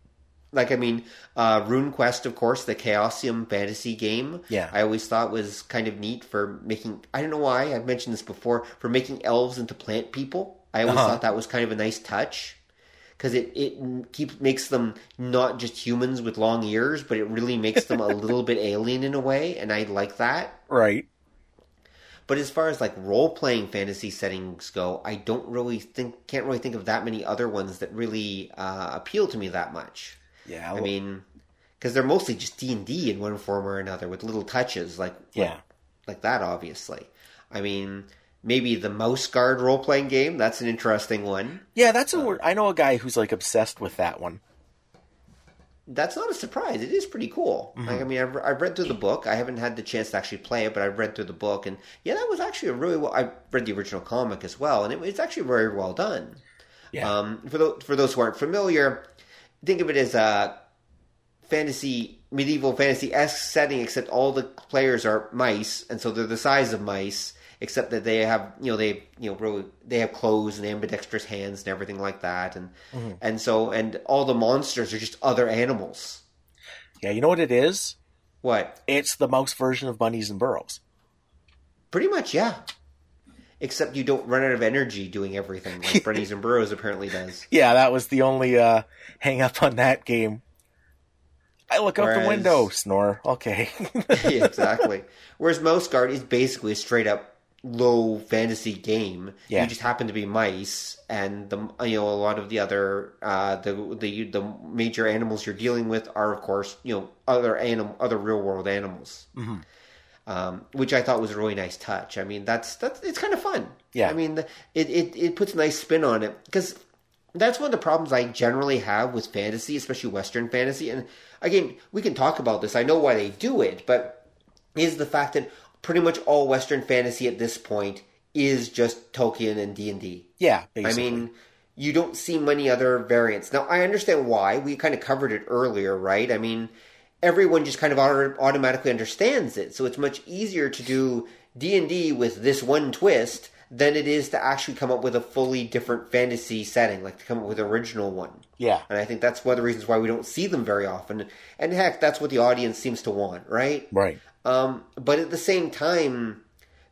Like I mean, uh, Rune Quest, of course, the Chaosium fantasy game. Yeah. I always thought was kind of neat for making. I don't know why I've mentioned this before for making elves into plant people. I always Uh-huh. thought that was kind of a nice touch because it it keeps makes them not just humans with long ears, but it really makes them a little bit alien in a way, and I like that. Right. But as far as like role playing fantasy settings go, I don't really think can't really think of that many other ones that really uh, appeal to me that much. Yeah. I mean, because they're mostly just D and D in one form or another with little touches like yeah. like that. Obviously, I mean maybe the Mouse Guard role playing game. That's an interesting one. Yeah, that's a word. I know a guy who's like obsessed with that one. That's not a surprise. It is pretty cool. Like I mean, I've, I've read through the book. I haven't had the chance to actually play it, but I've read through the book, and yeah, that was actually a really well. I read the original comic as well, and it, it's actually very well done. Yeah. Um, for those for those who aren't familiar, think of it as a fantasy medieval fantasy esque setting, except all the players are mice, and so they're the size of mice, except that they have you know they you know really they have clothes and ambidextrous hands and everything like that, and and so and all the monsters are just other animals. yeah, you know what it is? What? It's the mouse version of Bunnies and Burrows. Pretty much, yeah. Except you don't run out of energy doing everything like Bunnies and Burrows apparently does. Yeah, that was the only uh, hang up on that game. I look out the window, snore. Okay. yeah, exactly. Whereas Mouse Guard is basically a straight up low fantasy game. Yeah. You just happen to be mice, and the you know a lot of the other uh, the the the major animals you're dealing with are of course you know other anim other real world animals. Mhm. Um, which I thought was a really nice touch. I mean, that's that's it's kind of fun. Yeah. I mean, the- it it it puts a nice spin on it because that's one of the problems I generally have with fantasy, especially Western fantasy. And again, we can talk about this. I know why they do it, but is the fact that pretty much all Western fantasy at this point is just Tolkien and D and D. yeah, I mean, you don't see many other variants. Now, I understand why. We kind of covered it earlier, right? I mean, everyone just kind of auto- automatically understands it, so it's much easier to do D and D with this one twist than it is to actually come up with a fully different fantasy setting, like to come up with an original one. yeah. And I think that's one of the reasons why we don't see them very often. And heck, that's what the audience seems to want, right? Right. Um, but at the same time,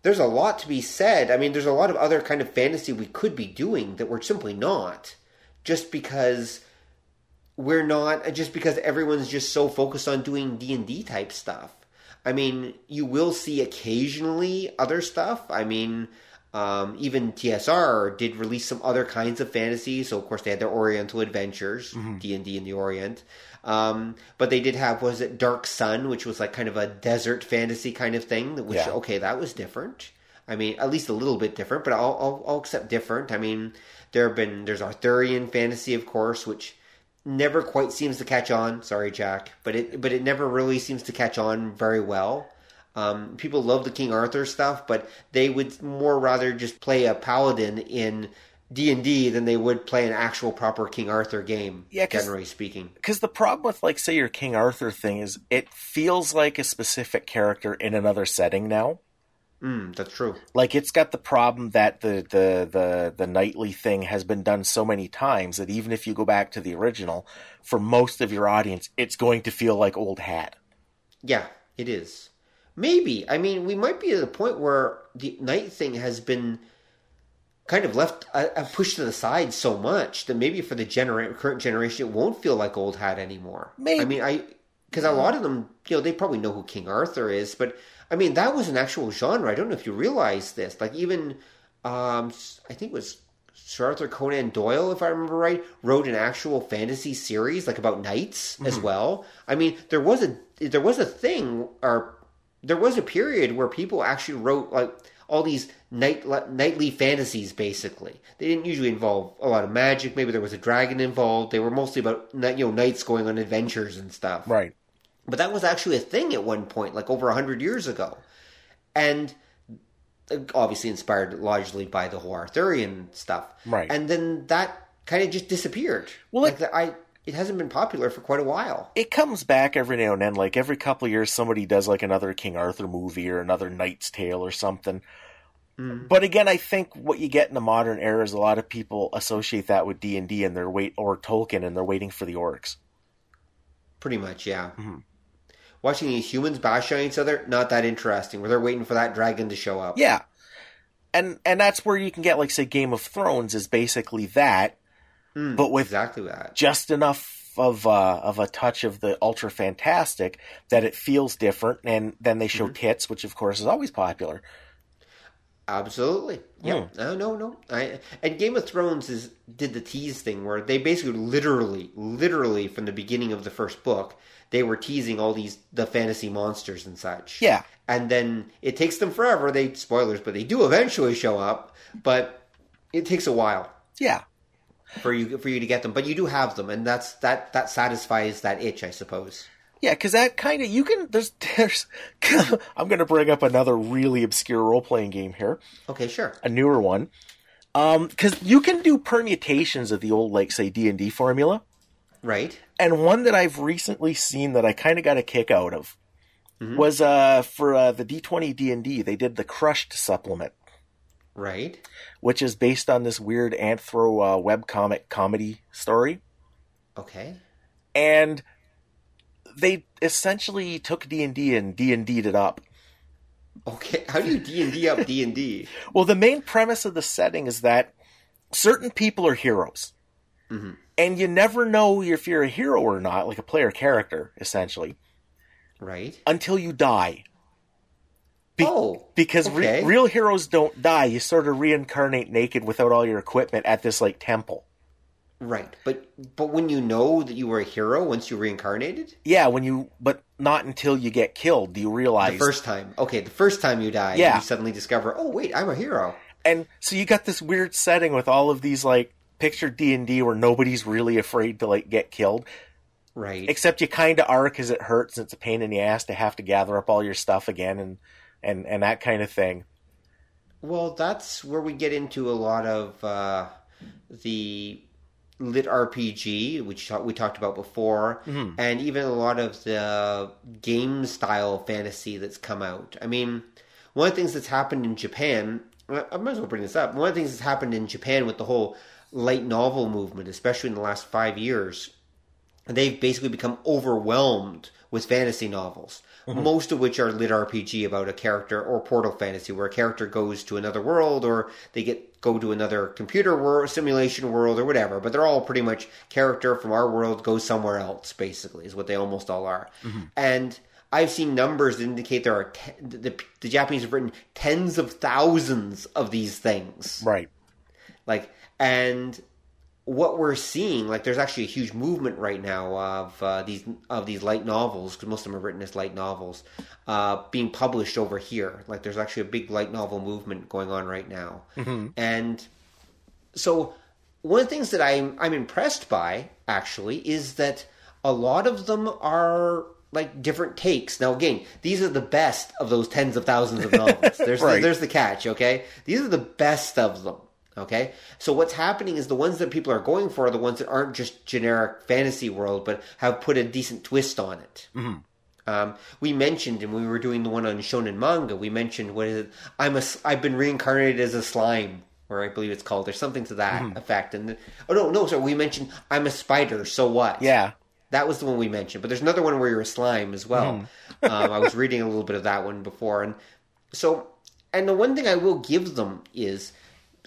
there's a lot to be said. I mean, there's a lot of other kind of fantasy we could be doing that we're simply not, just because we're not, just because everyone's just so focused on doing D and D type stuff. I mean, you will see occasionally other stuff. I mean, um, even TSR did release some other kinds of fantasy. So of course they had their Oriental Adventures, D and D in the Orient. Um, but they did have was it Dark Sun, which was like kind of a desert fantasy kind of thing. Which Yeah. okay, that was different. I mean, at least a little bit different, but I'll, I'll, I'll accept different. I mean, there have been there's Arthurian fantasy, of course, which never quite seems to catch on. Sorry, Jack, but it but it never really seems to catch on very well. Um, people love the King Arthur stuff, but they would more rather just play a paladin in D and D than they would play an actual proper King Arthur game. Yeah, generally speaking. Because the problem with, like, say, your King Arthur thing is it feels like a specific character in another setting now. Mm, that's true. Like, it's got the problem that the, the, the, the knightly thing has been done so many times that even if you go back to the original, for most of your audience, it's going to feel like old hat. Yeah, it is. Maybe. I mean, we might be at a point where the night thing has been kind of left uh, uh, pushed to the side so much that maybe for the genera- current generation it won't feel like old hat anymore. Maybe. I mean, I because a lot of them, you know, they probably know who King Arthur is, but I mean, that was an actual genre. I don't know if you realize this. Like even, um, I think it was Sir Arthur Conan Doyle, if I remember right, wrote an actual fantasy series like about knights as well. I mean, there was a there was a thing, or there was a period where people actually wrote like all these night nightly fantasies. Basically, they didn't usually involve a lot of magic. Maybe there was a dragon involved. They were mostly about you know knights going on adventures and stuff. Right. But that was actually a thing at one point, like over a hundred years ago, and obviously inspired largely by the whole Arthurian stuff. Right. And then that kind of just disappeared. Well, like it- the, I, it hasn't been popular for quite a while. It comes back every now and then. Like every couple of years, somebody does like another King Arthur movie or another Knight's Tale or something. But again, I think what you get in the modern era is a lot of people associate that with D and D and they're wait or Tolkien and they're waiting for the orcs. Pretty much, yeah. Mm-hmm. Watching these humans bash on each other, not that interesting. Where they're waiting for that dragon to show up. Yeah, and and that's where you can get like say Game of Thrones is basically that, but with exactly that. just enough of uh, of a touch of the ultra fantastic that it feels different, and then they show tits, which of course is always popular. Absolutely. Yeah. Hmm. No, no, no. I and Game of Thrones is did the tease thing where they basically literally, literally from the beginning of the first book, they were teasing all these the fantasy monsters and such. Yeah. And then it takes them forever. They spoilers, but they do eventually show up, but it takes a while Yeah, for you for you to get them. But you do have them, and that's that that satisfies that itch, I suppose. yeah, because that kind of you can. There's there's. I'm going to bring up another really obscure role playing game here, Okay, sure. a newer one, um, because you can do permutations of the old like say D and D formula. Right. and one that I've recently seen that I kind of got a kick out of was uh, for uh, the D20 D&D. They did the Crushed supplement, Right. which is based on this weird anthro uh, webcomic comedy story, Okay. and they essentially took D&D and D&D'd it up. Okay. How do you D and D up D and D? Well, the main premise of the setting is that certain people are heroes. And you never know if you're a hero or not, like a player character, essentially, Right. until you die. Be- oh. because re- real heroes don't die. You sort of reincarnate naked without all your equipment at this like temple. Right, but but when you know that you were a hero once you reincarnated, Yeah, when you but not until you get killed do you realize. the first time, okay, the first time you die, Yeah. you suddenly discover, oh wait, I'm a hero. and so you got this weird setting with all of these like picture D and D where nobody's really afraid to like get killed, Right. except you kind of are because it hurts and it's a pain in the ass to have to gather up all your stuff again and and and that kind of thing. well, that's where we get into a lot of uh, the lit RPG, which we talked about before, and even a lot of the game style fantasy that's come out. I mean, one of the things that's happened in Japan, I might as well bring this up. One of the things that's happened in Japan with the whole light novel movement, especially in the last five years, they've basically become overwhelmed with fantasy novels, Mm-hmm. most of which are lit RPG about a character or portal fantasy where a character goes to another world or they get go to another computer world, simulation world or whatever. But they're all pretty much character from our world goes somewhere else. Basically, is what they almost all are. Mm-hmm. And I've seen numbers that indicate there are te- the, the Japanese have written tens of thousands of these things Right. like and what we're seeing like there's actually a huge movement right now of uh, these of these light novels because most of them are written as light novels uh, being published over here like there's actually a big light novel movement going on right now and so one of the things that I'm I'm impressed by actually is that a lot of them are like different takes. Now again, these are the best of those tens of thousands of novels. There's Right. the, there's the catch, okay? These are the best of them. Okay, so what's happening is the ones that people are going for are the ones that aren't just generic fantasy world, but have put a decent twist on it. Um, we mentioned, and we were doing the one on shonen manga. We mentioned what is it? I'm a. I've been reincarnated as a slime, or I believe it's called. There's something to that effect. And the, oh no, no, sorry. We mentioned I'm a spider. So what? Yeah. that was the one we mentioned. But there's another one where you're a slime as well. um, I was reading a little bit of that one before, and so. And the one thing I will give them is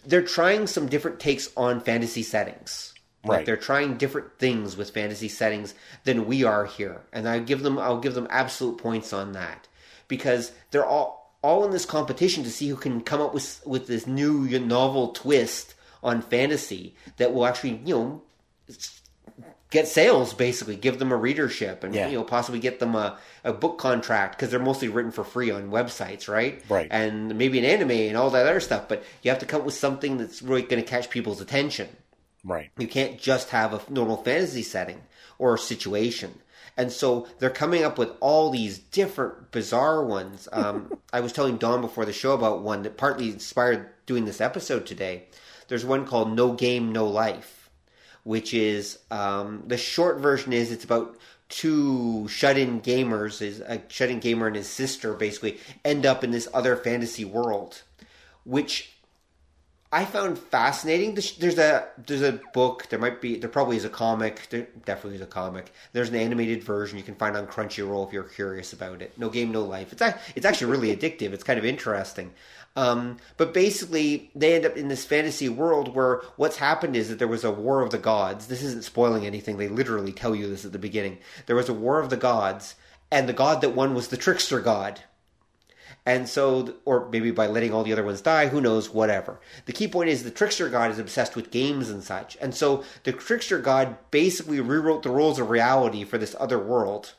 they're trying some different takes on fantasy settings. Like Right. they're trying different things with fantasy settings than we are here, and I give them I'll give them absolute points on that because they're all all in this competition to see who can come up with with this new novel twist on fantasy that will actually you know get sales basically give them a readership and Yeah. you know possibly get them a, a book contract because they're mostly written for free on websites right Right. and maybe an anime and all that other stuff but you have to come up with something that's really going to catch people's attention Right. you can't just have a normal fantasy setting or situation. And so they're coming up with all these different bizarre ones. Um, I was telling Don before the show about one that partly inspired doing this episode today. There's one called No Game, No Life, which is um, the short version is it's about two shut-in gamers, is a shut-in gamer and his sister basically end up in this other fantasy world, which I found fascinating. There's a there's a book. There might be there probably is a comic. There definitely is a comic. There's an animated version you can find on Crunchyroll if you're curious about it. No game, no life. It's ac- it's actually really addictive. It's kind of interesting. Um, but basically, they end up in this fantasy world where what's happened is that there was a war of the gods. This isn't spoiling anything. They literally tell you this at the beginning. There was a war of the gods, and the god that won was the trickster god. And so, or maybe by letting all the other ones die, who knows, whatever. The key point is the trickster god is obsessed with games and such. And so the trickster god basically rewrote the rules of reality for this other world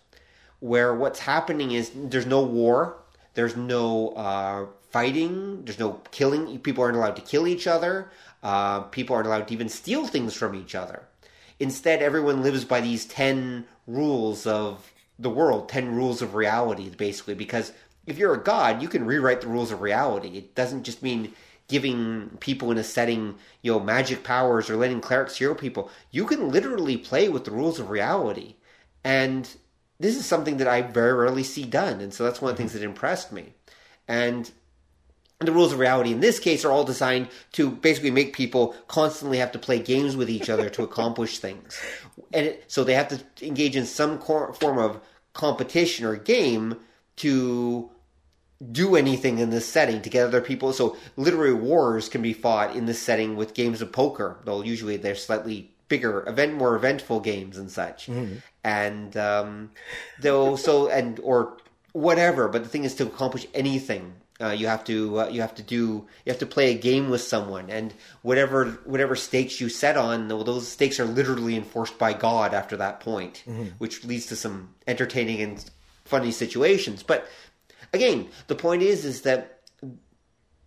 where what's happening is there's no war, there's no uh, fighting, there's no killing. People aren't allowed to kill each other, uh, people aren't allowed to even steal things from each other. Instead, everyone lives by these 10 rules of the world, 10 rules of reality, basically, because if you're a god, you can rewrite the rules of reality. It doesn't just mean giving people in a setting, you know, magic powers or letting clerics hero people. You can literally play with the rules of reality. And this is something that I very rarely see done. And so that's one of the things that impressed me. And the rules of reality in this case are all designed to basically make people constantly have to play games with each other to accomplish things. And it, so they have to engage in some cor- form of competition or game to do anything in this setting to get other people. So literary wars can be fought in this setting with games of poker, though usually they're slightly bigger, event more eventful games and such. And um, though so and or whatever. But the thing is to accomplish anything. Uh, you have to uh, you have to do you have to play a game with someone and whatever whatever stakes you set on well, those stakes are literally enforced by God after that point, which leads to some entertaining and funny situations. But again, the point is is that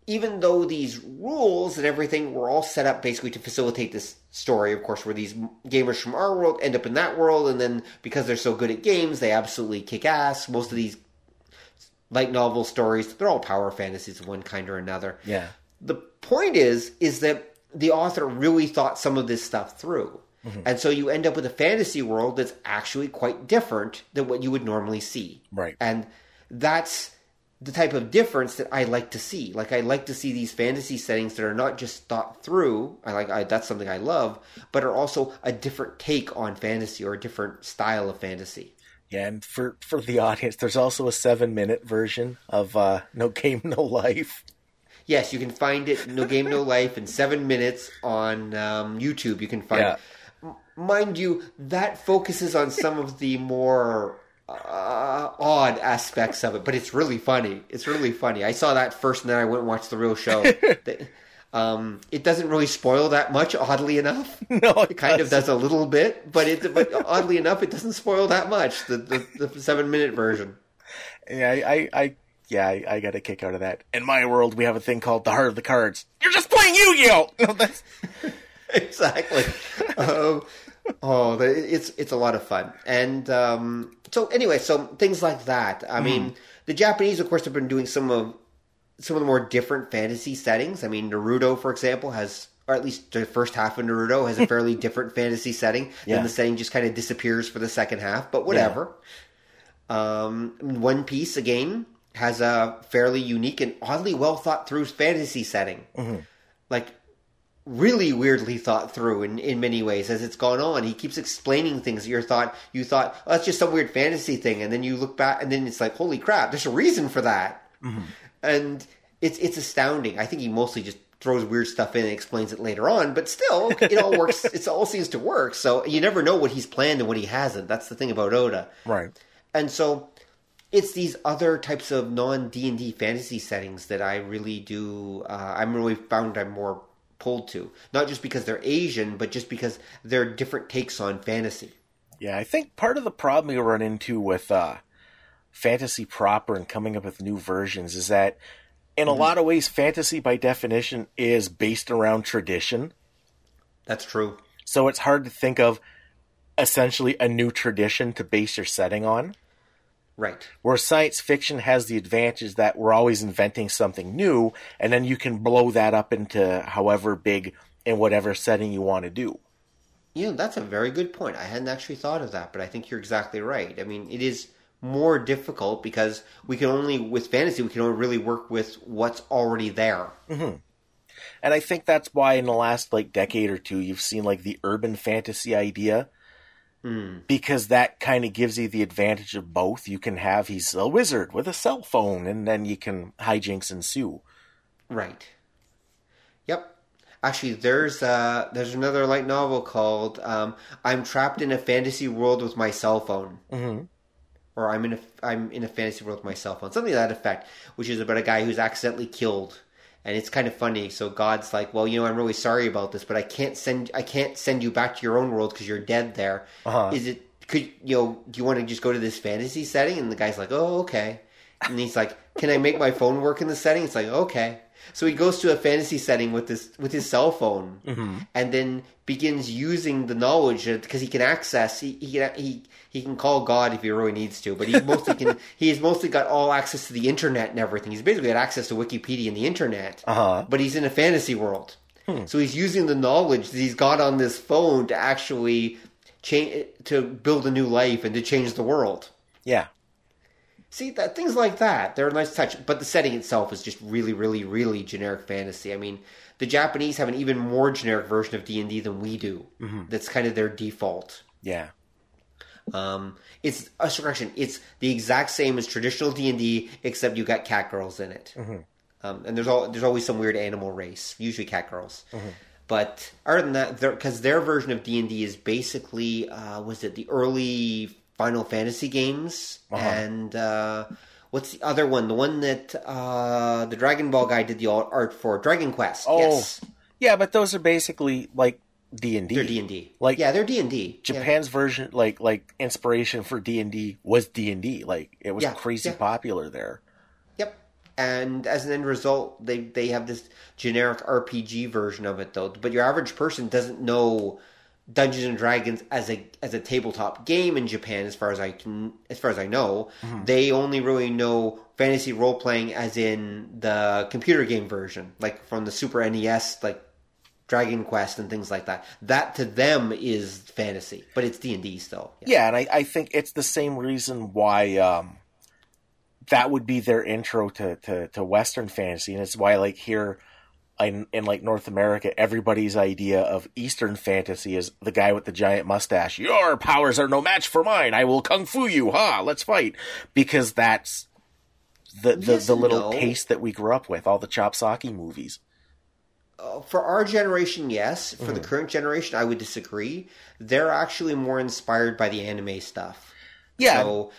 even though these rules and everything were all set up basically to facilitate this story, of course, where these gamers from our world end up in that world, and then because they're so good at games, they absolutely kick ass. Most of these light novel stories, they're all power fantasies of one kind or another. Yeah. The point is, is that the author really thought some of this stuff through. Mm-hmm. And so you end up with a fantasy world that's actually quite different than what you would normally see. Right. And that's the type of difference that I like to see. Like I like to see these fantasy settings that are not just thought through. I like I, that's something I love, but are also a different take on fantasy or a different style of fantasy. Yeah, and for for the audience, there's also a seven minute version of uh, No Game No Life. Yes, you can find it No Game No Life in seven minutes on um, YouTube. You can find, Yeah. M- mind you, that focuses on some of the more uh, odd aspects of it, but it's really funny. It's really funny. I saw that first, and then I went and watched the real show. Um, it doesn't really spoil that much, oddly enough. No, It kind of does a little bit, but it but oddly enough, it doesn't spoil that much. The the, the seven minute version. Yeah, I, I, yeah, I, I got a kick out of that. In my world, we have a thing called the Heart of the Cards. You're just playing Yu-Gi-Oh. No, that's exactly. um, oh, it's it's a lot of fun, and um, so anyway, so things like that. I mean, the Japanese, of course, have been doing some of some of the more different fantasy settings. I mean, Naruto, for example, has. Or at least the first half of Naruto has a fairly different fantasy setting. Yeah. Then the setting just kind of disappears for the second half, but whatever. Um, One Piece again has a fairly unique and oddly well thought through fantasy setting. Like really weirdly thought through in, in many ways as it's gone on. He keeps explaining things that you thought you thought oh, that's just some weird fantasy thing, and then you look back and then it's like holy crap, there's a reason for that, and it's it's astounding. I think he mostly just throws weird stuff in and explains it later on. But still, it all works. it all seems to work. So you never know what he's planned and what he hasn't. That's the thing about Oda. Right. And so it's these other types of non D and D fantasy settings that I really do. Uh, I'm really found I'm more pulled to, not just because they're Asian, but just because they're different takes on fantasy. Yeah, I think part of the problem we run into with uh, fantasy proper and coming up with new versions is that, in a mm-hmm. lot of ways, fantasy by definition is based around tradition. That's true. So it's hard to think of essentially a new tradition to base your setting on. Right. Where science fiction has the advantage that we're always inventing something new, and then you can blow that up into however big in whatever setting you want to do. You know, that's a very good point. I hadn't actually thought of that, but I think you're exactly right. I mean, it is more difficult because we can only, with fantasy, we can only really work with what's already there. And I think that's why in the last like decade or two you've seen like the urban fantasy idea. Because that kind of gives you the advantage of both. You can have he's a wizard with a cell phone, and then you can hijinks ensue. Right. Yep. Actually, there's uh, there's another light novel called um, "I'm Trapped in a Fantasy World with My Cell Phone," mm-hmm. Or "I'm in a I'm in a fantasy world with my cell phone," something to that effect, which is about a guy who's accidentally killed, and it's kind of funny. So God's like, "Well, you know, I'm really sorry about this, but I can't send I can't send you back to your own world because you're dead there. Uh-huh. Is it could you know? Do you want to just go to this fantasy setting?" And the guy's like, "Oh, okay." And he's like, "Can I make my phone work in the setting?" It's like, "Okay." So he goes to a fantasy setting with this with his cell phone, and then begins using the knowledge because he can access he he can, he he can call God if he really needs to, but he mostly can he's mostly got all access to the internet and everything. He's basically got access to Wikipedia and the internet, Uh-huh. but he's in a fantasy world. So he's using the knowledge that he's got on this phone to actually change to build a new life and to change the world. Yeah. See that things like that, they're a nice touch, but the setting itself is just really, really, really generic fantasy. I mean, the Japanese have an even more generic version of D and D than we do. That's kind of their default. Yeah. Um, it's a correction. It's the exact same as traditional D and D, except you got cat girls in it. Um, and there's all there's always some weird animal race, usually cat girls. But other than that, because their version of D and D is basically uh, was it the early Final Fantasy games and uh, what's the other one? The one that uh, the Dragon Ball guy did the art for Dragon Quest. Oh, yes, Yeah, but those are basically like D and D. they're D and D. Like- yeah, they're D and D. Japan's version, like like inspiration for D and D was D and D. Like it was Yeah, crazy yeah. popular there. Yep. And as an end result, they they have this generic RPG version of it though. But your average person doesn't know Dungeons and Dragons as a as a tabletop game in Japan as far as I can as far as I know. They only really know fantasy role playing as in the computer game version, like from the Super NES like Dragon Quest and things like that. That to them is fantasy, but it's D&D still. Yeah. Yeah, and I, I think it's the same reason why um, that would be their intro to, to, to Western fantasy, and it's why like here in, in like North America, everybody's idea of Eastern fantasy is the guy with the giant mustache. Your powers are no match for mine. I will kung fu you. Ha! Let's fight because that's the the, Yes the little no. taste that we grew up with. All the Chopsocky movies. for our generation, yes. For the current generation, I would disagree. They're actually more inspired by the anime stuff. Yeah, So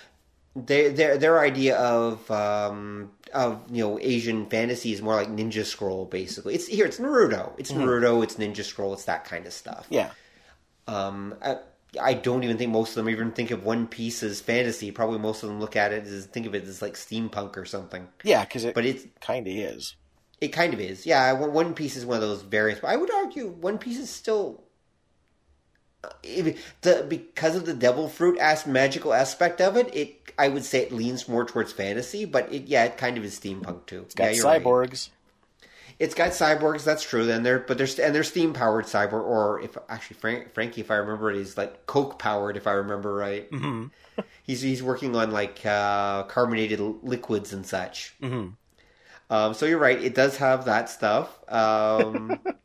they, their their idea of um, of you know Asian fantasy is more like Ninja Scroll, basically. It's here. It's Naruto. It's Naruto. It's Ninja Scroll. It's that kind of stuff. yeah. Um, I, I don't even think most of them even think of One Piece as fantasy. Probably most of them look at it as think of it as like steampunk or something. Yeah, because it But it kind of is. it kind of is. Yeah, One Piece is one of those variants. But I would argue One Piece is still the because of the devil fruit as magical aspect of it. It I would say it leans more towards fantasy, but it yeah, it kind of is steampunk too. Got yeah, you're right. cyborgs. It's got cyborgs. That's true. Then there, but there's and there's steam powered cyborg, or if actually Frank, Franky, if I remember it, is like coke powered. If I remember right, mm-hmm. he's he's working on like uh, carbonated liquids and such. Mm-hmm. Um, so you're right. It does have that stuff. Um,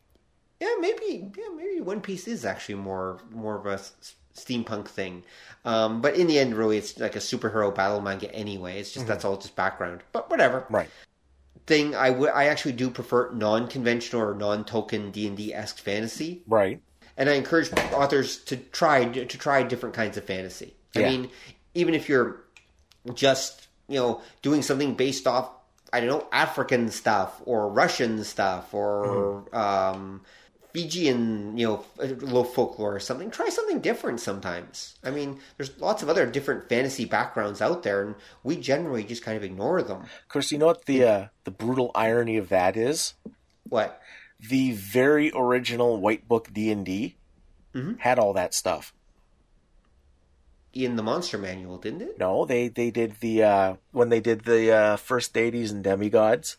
yeah, maybe yeah maybe One Piece is actually more more of a s- steampunk thing. Um, but in the end, really, it's like a superhero battle manga anyway. It's just that's all just background. But whatever Right. thing. I would I actually do prefer non-conventional or non-Tolkien D and D esque fantasy, Right. and I encourage authors to try to try different kinds of fantasy. I mean, even if you're just you know doing something based off I don't know African stuff or Russian stuff or um, Fijian you know low folklore or something. Try something different sometimes. I mean, there's lots of other different fantasy backgrounds out there, and we generally just kind of ignore them. Of course, you know what the uh, the brutal irony of that is? What? The very original White Book D and D had all that stuff. In the Monster Manual, didn't it? No, they they did the uh, when they did the uh, first deities and demigods.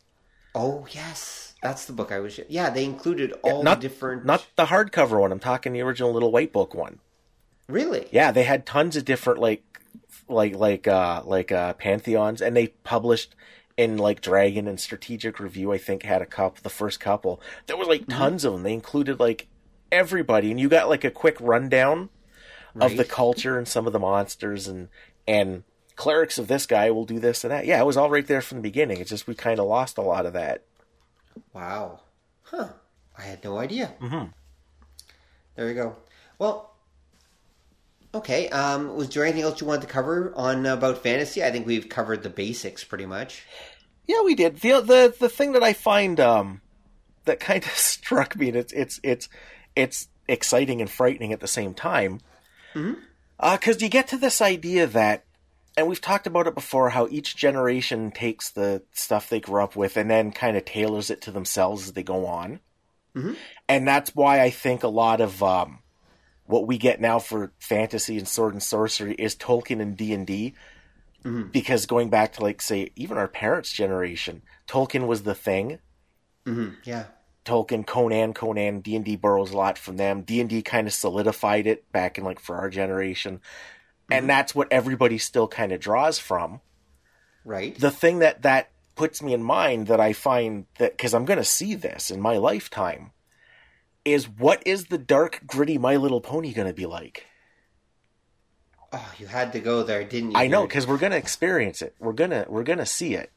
Oh yes, that's the book I was. Yeah, they included all not the different. not the hardcover one. I'm talking the original little White Book one. really. Yeah, they had tons of different like like like uh like uh pantheons and they published in like Dragon and Strategic Review I think had a couple the first couple. There were like tons of them. They included like everybody and you got like a quick rundown of the culture and some of the monsters and and clerics of this guy will do this and that. Yeah, it was all right there from the beginning. It's just we kind of lost a lot of that. Wow. Huh. I had no idea. Mm-hmm. There you go. Well, okay. Um, was there anything else you wanted to cover on uh, about fantasy? I think we've covered the basics pretty much. Yeah, we did. The the the thing that I find um that kind of struck me, and it's it's it's it's exciting and frightening at the same time, because you get to this idea that, and we've talked about it before, how each generation takes the stuff they grew up with and then kind of tailors it to themselves as they go on, mm-hmm. and that's why I think a lot of um, what we get now for fantasy and sword and sorcery is Tolkien and D and D mm-hmm. because going back to like say even our parents' generation, Tolkien was the thing. Mm-hmm. Yeah. Tolkien, Conan, Conan, D and D borrows a lot from them. D and D kind of solidified it back in like for our generation, and mm-hmm. that's what everybody still kind of draws from. Right. The thing that that puts me in mind that I find that because I'm going to see this in my lifetime is what is the dark, gritty My Little Pony going to be like? oh, you had to go there, didn't you? I know because we're going to experience it. We're gonna we're gonna see it.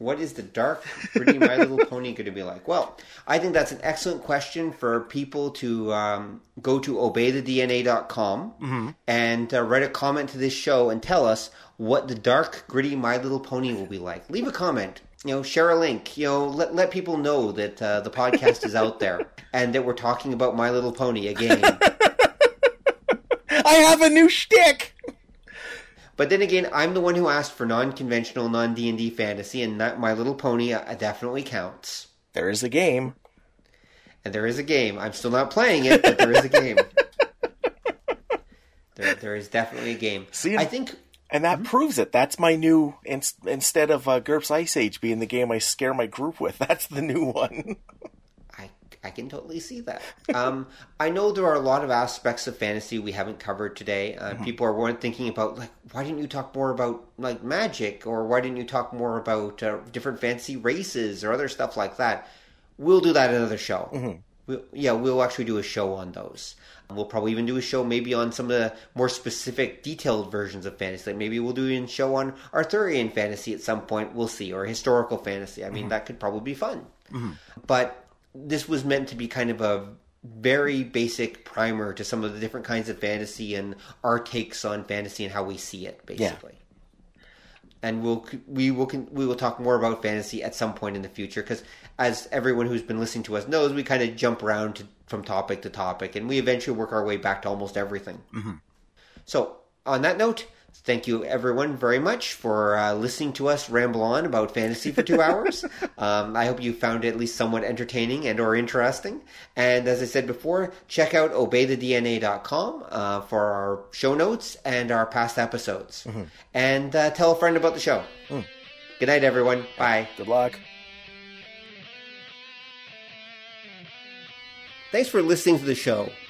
What is the dark, pretty My Little Pony going to be like? Well, I think that's an excellent question for people to um, go to obeythedna.com and uh, write a comment to this show and tell us what the dark, gritty My Little Pony will be like. Leave a comment. You know, share a link. You know, let let people know that uh, the podcast is out there and that we're talking about My Little Pony again. I have a new shtick. But then again, I'm the one who asked for non-conventional, non D and D fantasy, and My Little Pony uh, definitely counts. There is a game. And there is a game. I'm still not playing it, but there is a game. there, there is definitely a game. See, I think And that proves it. That's my new in, instead of uh, GURPS Ice Age being the game I scare my group with. That's the new one. I can totally see that. Um, I know there are a lot of aspects of fantasy we haven't covered today. Uh, People are thinking about like, why didn't you talk more about like magic, or why didn't you talk more about uh, different fantasy races or other stuff like that? We'll do that another show. We'll, yeah, we'll actually do a show on those. We'll probably even do a show maybe on some of the more specific, detailed versions of fantasy. Like maybe we'll do a show on Arthurian fantasy at some point. We'll see, or historical fantasy. I mean, that could probably be fun. But this was meant to be kind of a very basic primer to some of the different kinds of fantasy and our takes on fantasy and how we see it, basically. And we'll we will we will talk more about fantasy at some point in the future because, as everyone who's been listening to us knows, we kind of jump around to, from topic to topic, and we eventually work our way back to almost everything. Mm-hmm. So, on that note, thank you everyone very much for uh, listening to us ramble on about fantasy for two hours. Um, I hope you found it at least somewhat entertaining and or interesting. And as I said before, check out obeythedna.com uh, for our show notes and our past episodes. And uh, tell a friend about the show. Good night, everyone. Bye. Good luck. Thanks for listening to the show.